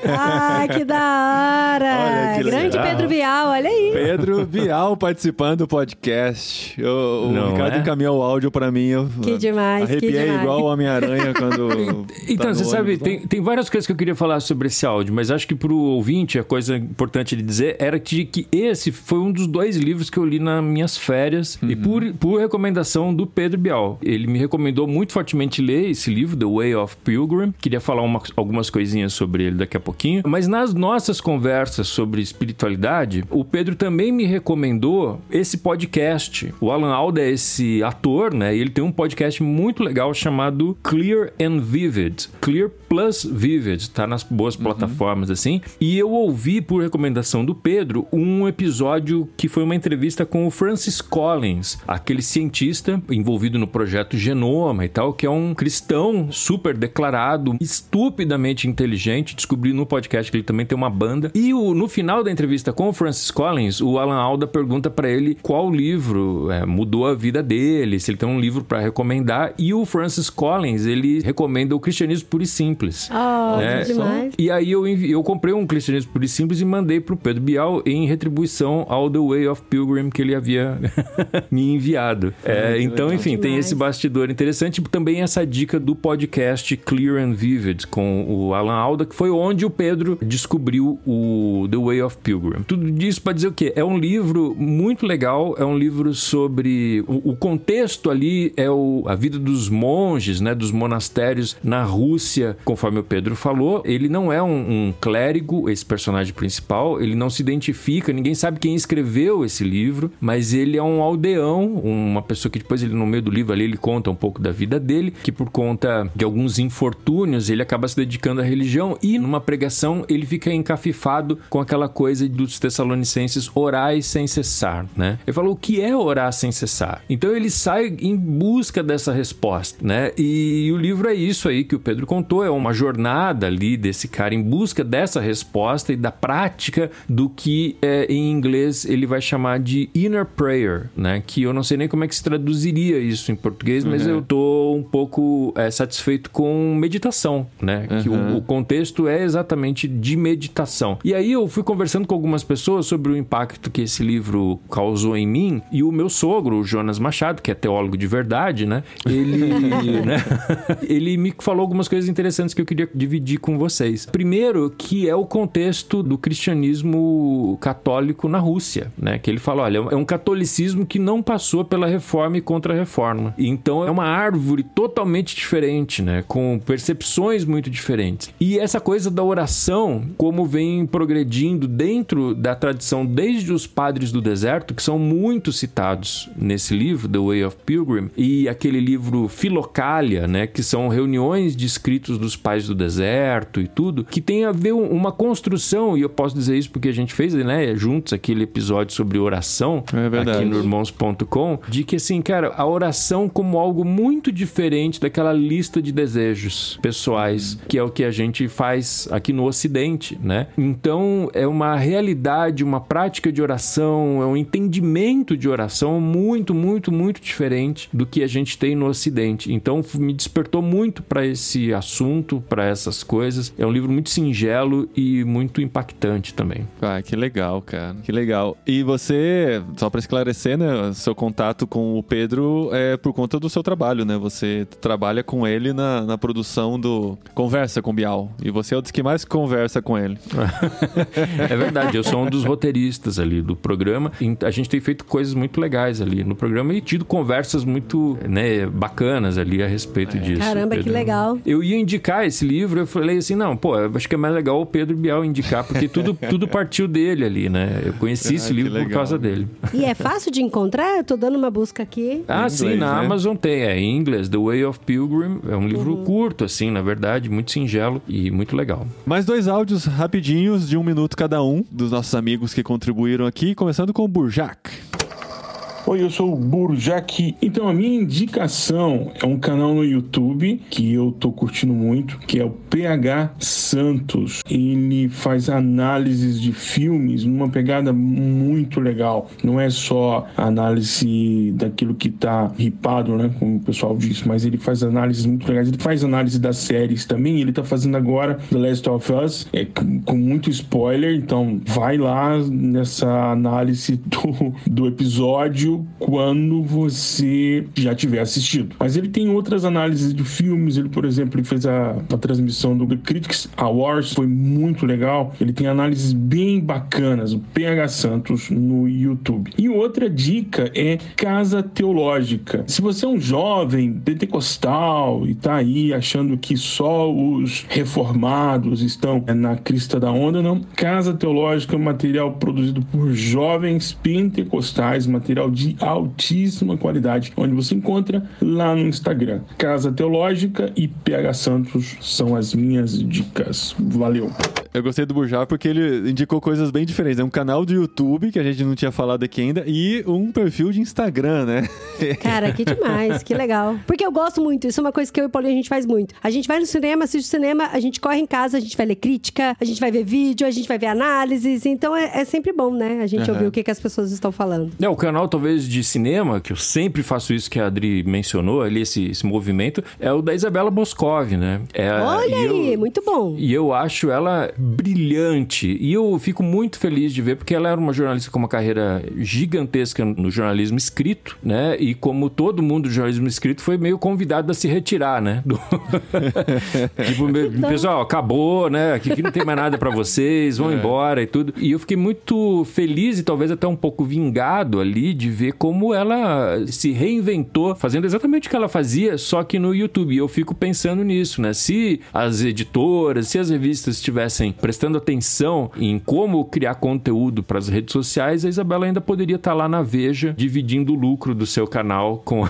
Ah, que da hora! Olha que Grande legal. Pedro Vial, olha aí. Pedro Bial participando do podcast. O, o Não Ricardo é? encaminhou o áudio pra mim. Eu Que demais, que arrepiei demais. igual o Homem-Aranha quando. Então, tá você no sabe, ônibus tem, tem várias coisas que eu queria falar sobre esse áudio, mas acho que pro ouvinte a coisa importante de dizer era que, que esse foi um dos dois livros que eu li nas minhas férias e por, por recomendação do Pedro Bial. Ele me recomendou muito fortemente ler esse livro, The Way of Pilgrim. Queria falar uma- algumas coisinhas sobre ele daqui a pouquinho. Mas nas nossas conversas sobre espiritualidade, o Pedro também me recomendou esse podcast. O Alan Alda é esse ator, né? E ele tem um podcast muito legal chamado Clear and Vivid. Clear plus Vivid, tá nas boas plataformas assim. E eu ouvi por recomendação do Pedro um episódio que foi uma entrevista com o Francis Collins, aquele cientista envolvido no projeto Genoma e tal, que é um cristão super declarado, estupidamente inteligente. Descobri no podcast que ele também tem uma banda. E o- no final da entrevista com o Francis Collins, o Alan Alda pergunta pra ele qual livro é, mudou a vida dele, se ele tem um livro pra recomendar. E o Francis Collins, ele recomenda o Cristianismo Puro e Simples. Oh, né? que demais. E aí eu, eu comprei um Cristianismo Puro e Simples e mandei pro Pedro Bial em retribuição ao The Way of Pilgrim que ele havia me enviado. É, então, enfim, tem Demais. esse bastidor interessante. Também essa dica do podcast Clear and Vivid com o Alan Alda, que foi onde o Pedro descobriu o The Way of Pilgrim. Tudo isso para dizer o quê? É um livro muito legal, é um livro sobre... O, o contexto ali é o, a vida dos monges, né, dos monastérios na Rússia, conforme o Pedro falou. Ele não é um, um clérigo, esse personagem principal, ele não se identifica, ninguém sabe quem escreveu esse livro, mas ele é um aldeão, uma pessoa que depois ele no meio do livro ali ele conta um pouco da vida dele, que por conta de alguns infortúnios ele acaba se dedicando à religião e numa pregação ele fica encafifado com aquela coisa dos tessalonicenses orais sem cessar, né? Ele falou o que é orar sem cessar. Então ele sai em busca dessa resposta, né? E, o livro é isso aí que o Pedro contou, é uma jornada ali desse cara em busca dessa resposta e da prática do que é, em inglês ele vai chamar de inner prayer, né? Que eu não sei nem como é que se traduziria isso em português, mas Uhum. eu tô um pouco é, satisfeito com meditação, né? Que Uhum. o, o contexto é exatamente de meditação. E aí eu fui conversando com algumas pessoas sobre o impacto que esse livro causou em mim e o meu sogro, o Jonas Machado, que é teólogo de verdade, né? Ele, né? ele me falou algumas coisas interessantes que eu queria dividir com vocês. Primeiro, que é o contexto do cristianismo católico na Rússia, né? Que ele fala, olha, é um catolicismo que não passou pela reforma e contra-reforma. Então é uma árvore totalmente diferente, né? Com percepções muito diferentes. E essa coisa da oração, como vem progredindo dentro da tradição desde os padres do deserto, que são muito citados nesse livro, The Way of Pilgrim, e aquele livro Filocalia, né? Que são reuniões de escritos dos pais do deserto e tudo, que tem a ver um- uma construção, e eu posso dizer isso porque a gente fez, né, juntos aquele episódio sobre oração É aqui no irmãos.com, de que assim, cara, a oração como algo muito diferente daquela lista de desejos pessoais, que é o que a gente faz aqui no ocidente, né? Então, é uma realidade, uma prática de oração, é um entendimento de oração muito, muito, muito diferente do que a gente tem no ocidente. Então, me despertou muito para esse assunto, para essas coisas. É um livro muito singelo e muito impactante também. Ah, que legal, cara. Que legal. E você, só pra esclarecer, né? Seu contato com o Pedro é por conta do seu trabalho, né? Você trabalha com ele na, na produção do Conversa com Bial. E você é o dos que mais conversa com ele. É verdade, eu sou um dos roteiristas ali do programa. A gente tem feito coisas muito legais ali no programa e tido conversas muito né, bacanas ali a respeito disso. Caramba, que Pedro. legal. Eu ia indicar esse livro, eu falei assim, não, pô, eu acho que é mais legal o Pedro Bial indicar, porque tudo, tudo partiu dele ali, né? Eu conheci Ah, esse que livro por legal. causa dele. E é fácil de encontrar? Eu tô dando uma busca aqui. Ah, Em sim, inglês, na né? Amazon tem, é em inglês, The Way of Pilgrim, é um livro Uhum. curto, assim, na verdade, muito singelo e muito legal. Mais dois áudios rapidinhos, de um minuto cada um, dos nossos amigos que contribuíram aqui, começando com o Burjac. Oi, eu sou o Burjaki. Então, a minha indicação é um canal no YouTube que eu tô curtindo muito, que é o PH Santos. Ele faz análises de filmes numa pegada muito legal. Não é só análise daquilo que tá ripado, né, como o pessoal diz, mas ele faz análises muito legais. Ele faz análise das séries também. Ele tá fazendo agora The Last of Us, é, com, muito spoiler. Então, vai lá nessa análise do, do episódio quando você já tiver assistido. Mas ele tem outras análises de filmes. Ele, por exemplo, ele fez a, a transmissão do Critics Awards, foi muito legal. Ele tem análises bem bacanas, o PH Santos no YouTube. E outra dica é Casa Teológica. Se você é um jovem pentecostal e tá aí achando que só os reformados estão na crista da onda, não. Casa Teológica é um material produzido por jovens pentecostais, material de altíssima qualidade, onde você encontra lá no Instagram. Casa Teológica e PH Santos são as minhas dicas. Valeu! Eu gostei do Burjá porque ele indicou coisas bem diferentes. É um canal do YouTube, que a gente não tinha falado aqui ainda, e um perfil de Instagram, né? Cara, que demais, que legal. Porque eu gosto muito, isso é uma coisa que eu e o Paulinho a gente faz muito. A gente vai no cinema, assiste o cinema, a gente corre em casa, a gente vai ler crítica, a gente vai ver vídeo, a gente vai ver análises. Então é, é sempre bom, né? A gente Uhum. ouvir o que, que as pessoas estão falando. É, o canal talvez de cinema, que eu sempre faço isso que a Adri mencionou ali, esse, esse movimento, é o da Isabela Boscov, né? É, Olha e eu- aí, muito bom. E eu acho ela brilhante. E eu fico muito feliz de ver, porque ela era uma jornalista com uma carreira gigantesca no jornalismo escrito, né? E como todo mundo do jornalismo escrito foi meio convidado a se retirar, né? Do- tipo, me- pessoal, acabou, né? Aqui, aqui não tem mais nada pra vocês, vão embora e tudo. E eu fiquei muito feliz e talvez até um pouco vingado ali de ver como ela se reinventou, fazendo exatamente o que ela fazia, só que no YouTube. E eu fico pensando nisso, né? Se as editoras, se as revistas prestando atenção em como criar conteúdo para as redes sociais, a Isabela ainda poderia estar lá na Veja dividindo o lucro do seu canal com,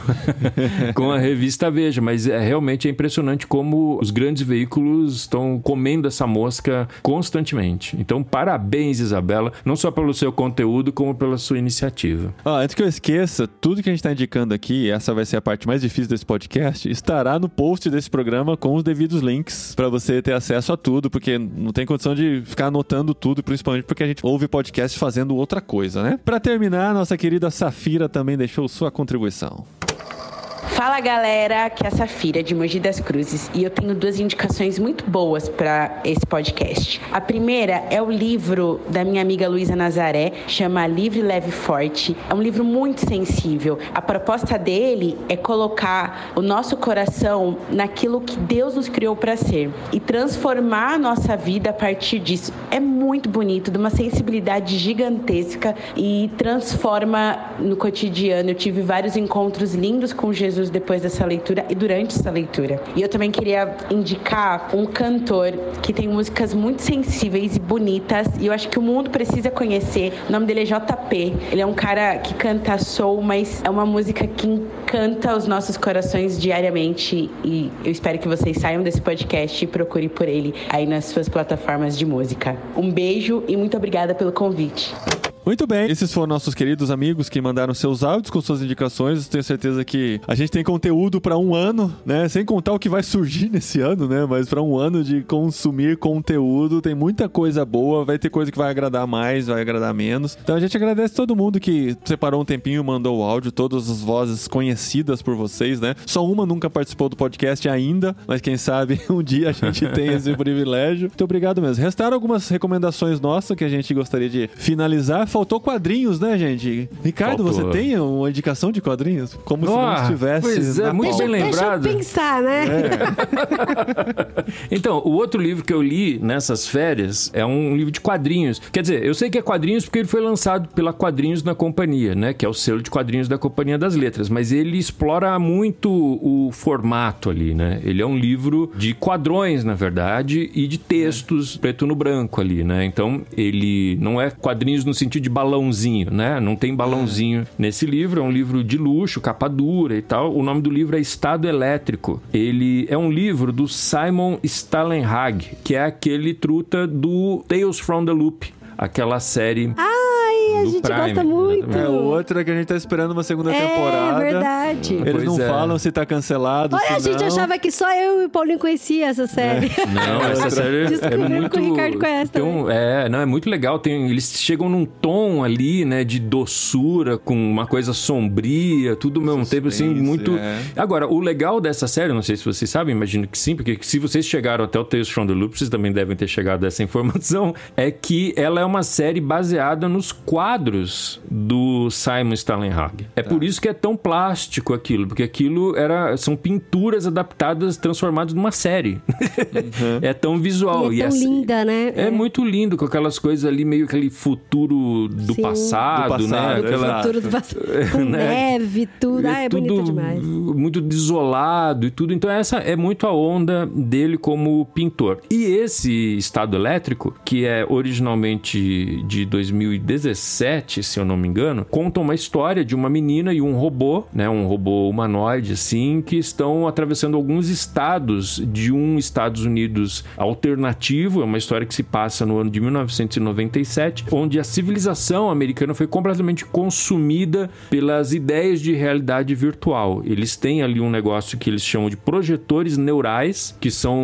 com a revista Veja. Mas é realmente é impressionante como os grandes veículos estão comendo essa mosca constantemente. Então, parabéns, Isabela, não só pelo seu conteúdo, como pela sua iniciativa. Ó, antes que eu esqueça, tudo que a gente tá indicando aqui, essa vai ser a parte mais difícil desse podcast, estará no post desse programa com os devidos links pra você ter acesso a tudo, porque não tem condição de ficar anotando tudo, principalmente porque a gente ouve podcast fazendo outra coisa, né? Pra terminar, nossa querida Safira também deixou sua contribuição. Fala galera, aqui é a Safira de Mogi das Cruzes e eu tenho duas indicações muito boas para esse podcast. A primeira é o livro da minha amiga Luísa Nazaré, chama Livre, Leve Forte. É um livro muito sensível. A proposta dele é colocar o nosso coração naquilo que Deus nos criou para ser e transformar a nossa vida a partir disso. É muito bonito, de uma sensibilidade gigantesca e transforma no cotidiano. Eu tive vários encontros lindos com Jesus depois dessa leitura e durante essa leitura. E eu também queria indicar um cantor que tem músicas muito sensíveis e bonitas e eu acho que o mundo precisa conhecer. O nome dele é JP. Ele é um cara que canta soul, mas é uma música que encanta os nossos corações diariamente e eu espero que vocês saiam desse podcast e procurem por ele aí nas suas plataformas de música. Um beijo e muito obrigada pelo convite. Muito bem, esses foram nossos queridos amigos que mandaram seus áudios com suas indicações. Tenho certeza que a gente tem conteúdo pra um ano, né? Sem contar o que vai surgir nesse ano, né? Mas pra um ano de consumir conteúdo, tem muita coisa boa. Vai ter coisa que vai agradar mais, vai agradar menos. Então a gente agradece todo mundo que separou um tempinho e mandou o áudio, todas as vozes conhecidas por vocês, né? Só uma nunca participou do podcast ainda, mas quem sabe um dia a gente tem esse privilégio. Muito obrigado mesmo. Restaram algumas recomendações nossas que a gente gostaria de finalizar. Faltou quadrinhos, né, gente? Ricardo, Faltou. você tem uma indicação de quadrinhos? Como se não Ah, estivesse. pois é, na muito pauta. bem Deixa eu lembrado. pensar, né? Então, o outro livro que eu li nessas férias é um livro de quadrinhos. Quer dizer, eu sei que é quadrinhos porque ele foi lançado pela Quadrinhos na Companhia, né? Que é o selo de quadrinhos da Companhia das Letras. Mas ele explora muito o formato ali, né? Ele é um livro de quadrões, na verdade, e de textos preto no branco ali, né? Então, ele não é quadrinhos no sentido de balãozinho, né? Não tem balãozinho nesse livro. É um livro de luxo, capa dura e tal. O nome do livro é Estado Elétrico. Ele é um livro do Simon Stalenhag, que é aquele truta do Tales from the Loop, aquela série Ai, A gente Prime, gosta muito. É, outra que a gente tá esperando uma segunda É, temporada. verdade. Eles Pois não é. falam se tá cancelado, Olha, a gente não. achava que só eu e o Paulinho conhecia essa série. Não, essa série é muito. que o Ricardo conhece um- é, não, é muito legal. Tem, eles chegam num tom ali, né, de doçura, com uma coisa sombria, tudo ao mesmo tempo, assim, muito. é. Agora, o legal dessa série, não sei se vocês sabem, imagino que sim, porque se vocês chegaram até o Tales from the Loop, vocês também devem ter chegado a essa informação, é que ela é uma série baseada nos quadros do Simon Stalenhag. É Tá. por isso que é tão plástico aquilo, porque aquilo era são pinturas adaptadas, transformadas numa série. é tão visual. E é tão essa- linda, né? é muito lindo, com aquelas coisas ali, meio aquele futuro do Sim. passado, Do passado, né? Aquela, Futuro do passado. Com Né? neve, tudo. Ah, é tudo bonito demais. muito desolado e tudo. Então essa é muito a onda dele como pintor. E esse Estado Elétrico, que é originalmente de 2017, se eu não me engano, conta uma história de uma menina e um robô, né, um robô humanoide assim, que estão atravessando alguns estados de um Estados Unidos alternativo, é uma história que se passa no ano de 1997, onde a civilização americana foi completamente consumida pelas ideias de realidade virtual. Eles têm ali um negócio que eles chamam de projetores neurais, que são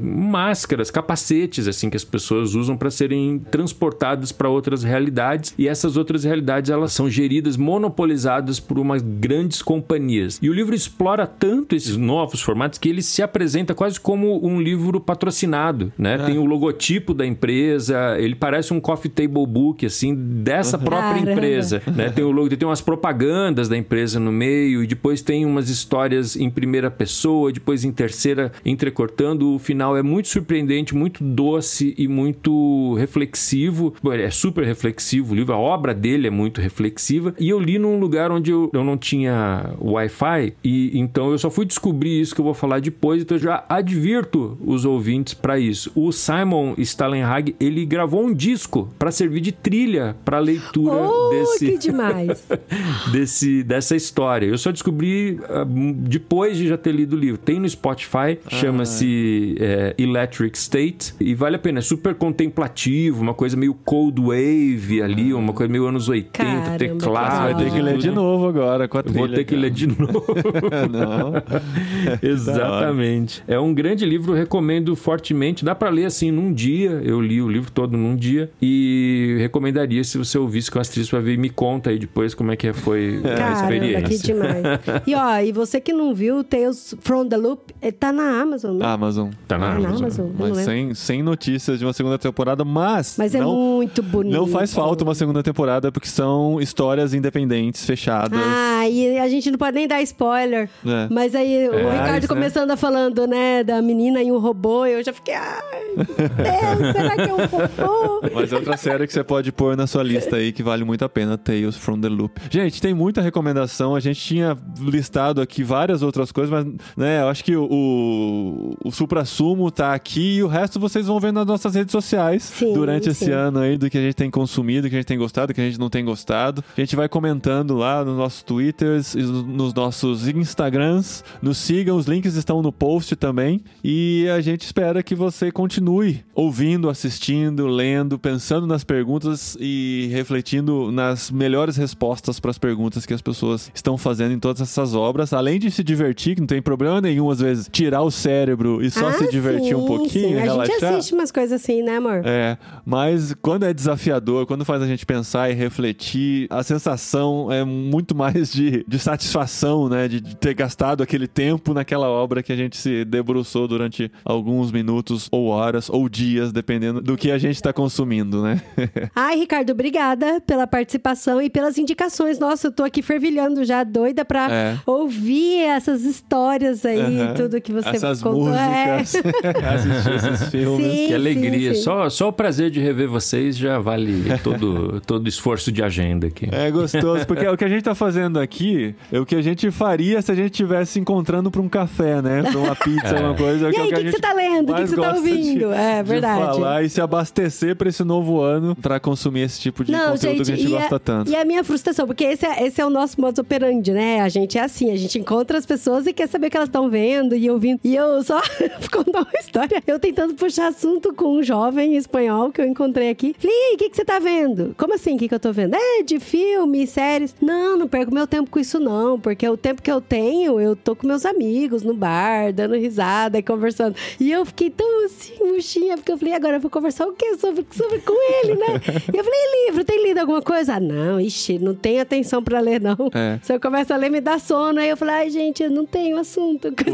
máscaras, capacetes assim que as pessoas usam para serem transportadas para outras realidades, e essas outras realidades elas são geridas, monopolizadas por umas grandes companhias. E o livro explora tanto esses novos formatos que ele se apresenta quase como um livro patrocinado, né? Tem o logotipo da empresa, ele parece um coffee table book assim dessa própria Caramba. empresa, né? Tem o logo, tem umas propagandas da empresa no meio e depois tem umas histórias em primeira pessoa, depois em terceira entrecortando. O final é muito surpreendente, muito doce e muito reflexivo. Bom, É super reflexivo o livro, a obra dele é muito reflexiva. E eu li num lugar onde eu, eu não tinha Wi-Fi e então eu só fui descobrir isso que eu vou falar depois, então eu já advirto os ouvintes para isso. O Simon Stalenhag, ele gravou um disco para servir de trilha para leitura Oh, desse que demais. desse, dessa história. Eu só descobri ah, depois de já ter lido o livro. Tem no Spotify, chama-se é, Electric State, e vale a pena. É super contemplativo, uma coisa meio cold wave ali, uma coisa meio anos 80, Caramba, teclado. Vai ter que ler de novo agora com a trilha. Vou ter que ler de novo. Não. Exatamente. É um grande livro, recomendo fortemente. Dá pra ler assim num dia. Eu li o livro todo num dia e recomendaria se você ouvisse com as trilhas pra ver e me conta aí depois como é que foi a Caramba, experiência. que demais. E ó, e você que não viu, Tales from the Loop, eh, tá na Amazon, né? Amazon. Tá na Ah, na Amazon. Amazon, Mas sem, sem notícias de uma segunda temporada, mas. Mas é não, muito bonito. Não faz falta uma segunda temporada, porque são histórias independentes, fechadas. Ah, e a gente não pode nem dar spoiler. É. Mas aí o É, Ricardo né? começando a falando, né, da menina e um robô, eu já fiquei, ai, meu Deus, será que é um robô? Mas é outra série que você pode pôr na sua lista aí que vale muito a pena, Tales from the Loop. Gente, tem muita recomendação. A gente tinha listado aqui várias outras coisas, mas né, eu acho que o, o, o supra-sumo tá aqui e o resto vocês vão ver nas nossas redes sociais Sim, durante esse sim. ano aí do que a gente tem consumido, do que a gente tem gostado, do que a gente não tem gostado. A gente vai comentando lá nos nossos Twitters, e nos nossos Instagrams. Nos sigam, os links estão no post também. E a gente espera que você continue ouvindo, assistindo, lendo, pensando nas perguntas e refletindo nas melhores respostas para as perguntas que as pessoas estão fazendo em todas essas obras. Além de se divertir, que não tem problema nenhum, às vezes, tirar o cérebro e só Ah, se divertir um sim, pouquinho, sim. A relaxar. gente assiste umas coisas assim, né, amor? É, mas quando é desafiador, quando faz a gente pensar e refletir, a sensação é muito mais de, de satisfação, né? De, de ter gastado aquele tempo naquela obra que a gente se debruçou durante alguns minutos, ou horas, ou dias, dependendo do que a gente está consumindo, né? Ai, Ricardo, obrigada pela participação e pelas indicações. Nossa, eu tô aqui fervilhando já, doida pra É. ouvir essas histórias aí, Aham. tudo que você Essas contou. músicas, É. assistir esses filmes. Sim, Que alegria. sim. Só, só o prazer de rever vocês já vale todo, todo esforço de agenda aqui. É gostoso, porque o que a gente tá fazendo aqui é o que a gente faria se a gente estivesse encontrando pra um café, né? Pra uma pizza, É. uma coisa. E é aí, o que, que gente você tá lendo? O que, que mais você tá de- ouvindo? é de verdade. falar e se abastecer pra esse novo ano pra consumir esse tipo de Não, conteúdo gente, que a gente gosta a, tanto. e a minha frustração, porque esse é, esse é o nosso modus operandi, né? A gente é assim, a gente encontra as pessoas e quer saber o que elas estão vendo e ouvindo. E eu só vou contar uma história. Eu tentando puxar assunto com um jovem espanhol que eu encontrei aqui. Falei, e aí, o que, que você tá vendo? Como assim? O que, que eu tô vendo? É, de filme, séries. Não, não perco meu tempo com isso, não. Porque o tempo que eu tenho, eu tô com meus amigos no bar, dando risada e conversando. E eu fiquei tão assim, murchinha, porque eu falei, agora eu vou conversar o quê? Sobre, sobre com ele, né? e eu falei, livro, tem lido alguma coisa? Ah, não, ixi, não tem atenção pra ler, não. É. Se eu começo a ler, me dá sono. Aí eu falei, ai, gente, eu não tenho assunto. O que,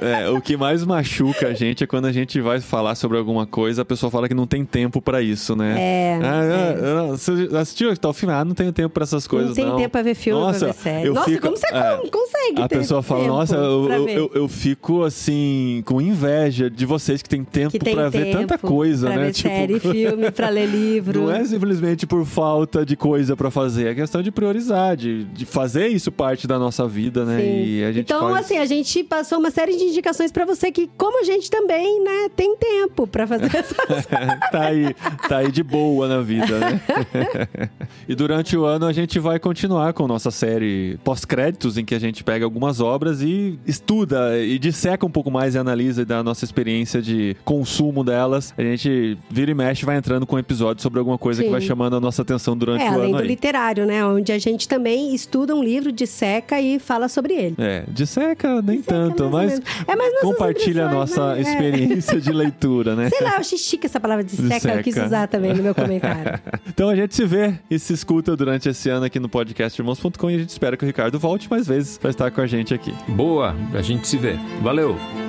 é, o que mais machuca a gente é quando a gente vai falar sobre alguma coisa, a pessoa fala que não tem tempo pra isso, né? É, Ah, é. Ah, Você assistiu tal filme? Ah, não tenho tempo pra essas coisas, não não. tem tempo pra ver filme, Nossa, pra ver série. eu Nossa, fico- como você é. consegue A pessoa fala, nossa, eu, eu, ver? eu, eu fico assim, com inveja de vocês que têm tempo que tem pra ver tempo tanta coisa, pra né? ver série, filme, pra ler livro. Não é simplesmente por falta de coisa pra fazer, é questão de priorizar, de, de fazer isso parte da nossa vida, né? Sim. E a gente então, faz... assim, a gente passou uma série de indicações pra você que, como a gente também, né, tem tempo pra fazer essas tá aí, tá aí de boa na vida, né? e durante o ano a gente vai continuar com nossa série pós-créditos, em que a gente pega algumas obras e estuda e disseca um pouco mais e analisa da nossa experiência de consumo delas. A gente vira e mexe, vai entrando com um episódio sobre alguma coisa que Sim. vai chamando a nossa atenção durante É, o além ano do aí. literário, né? Onde a gente também estuda um livro, disseca e fala sobre ele. É, disseca nem tanto, mais mas. É, mas compartilha a nossa né? É. experiência de leitura, né? Sei lá, eu achei chique essa palavra disseca, eu quis Disseca. usar também no meu comentário. Então a gente se vê e se escuta durante esse ano aqui no podcast Irmãos.com e a gente espera que o Ricardo volte mais vezes pra estar com a gente aqui. Boa, a gente se vê. Valeu!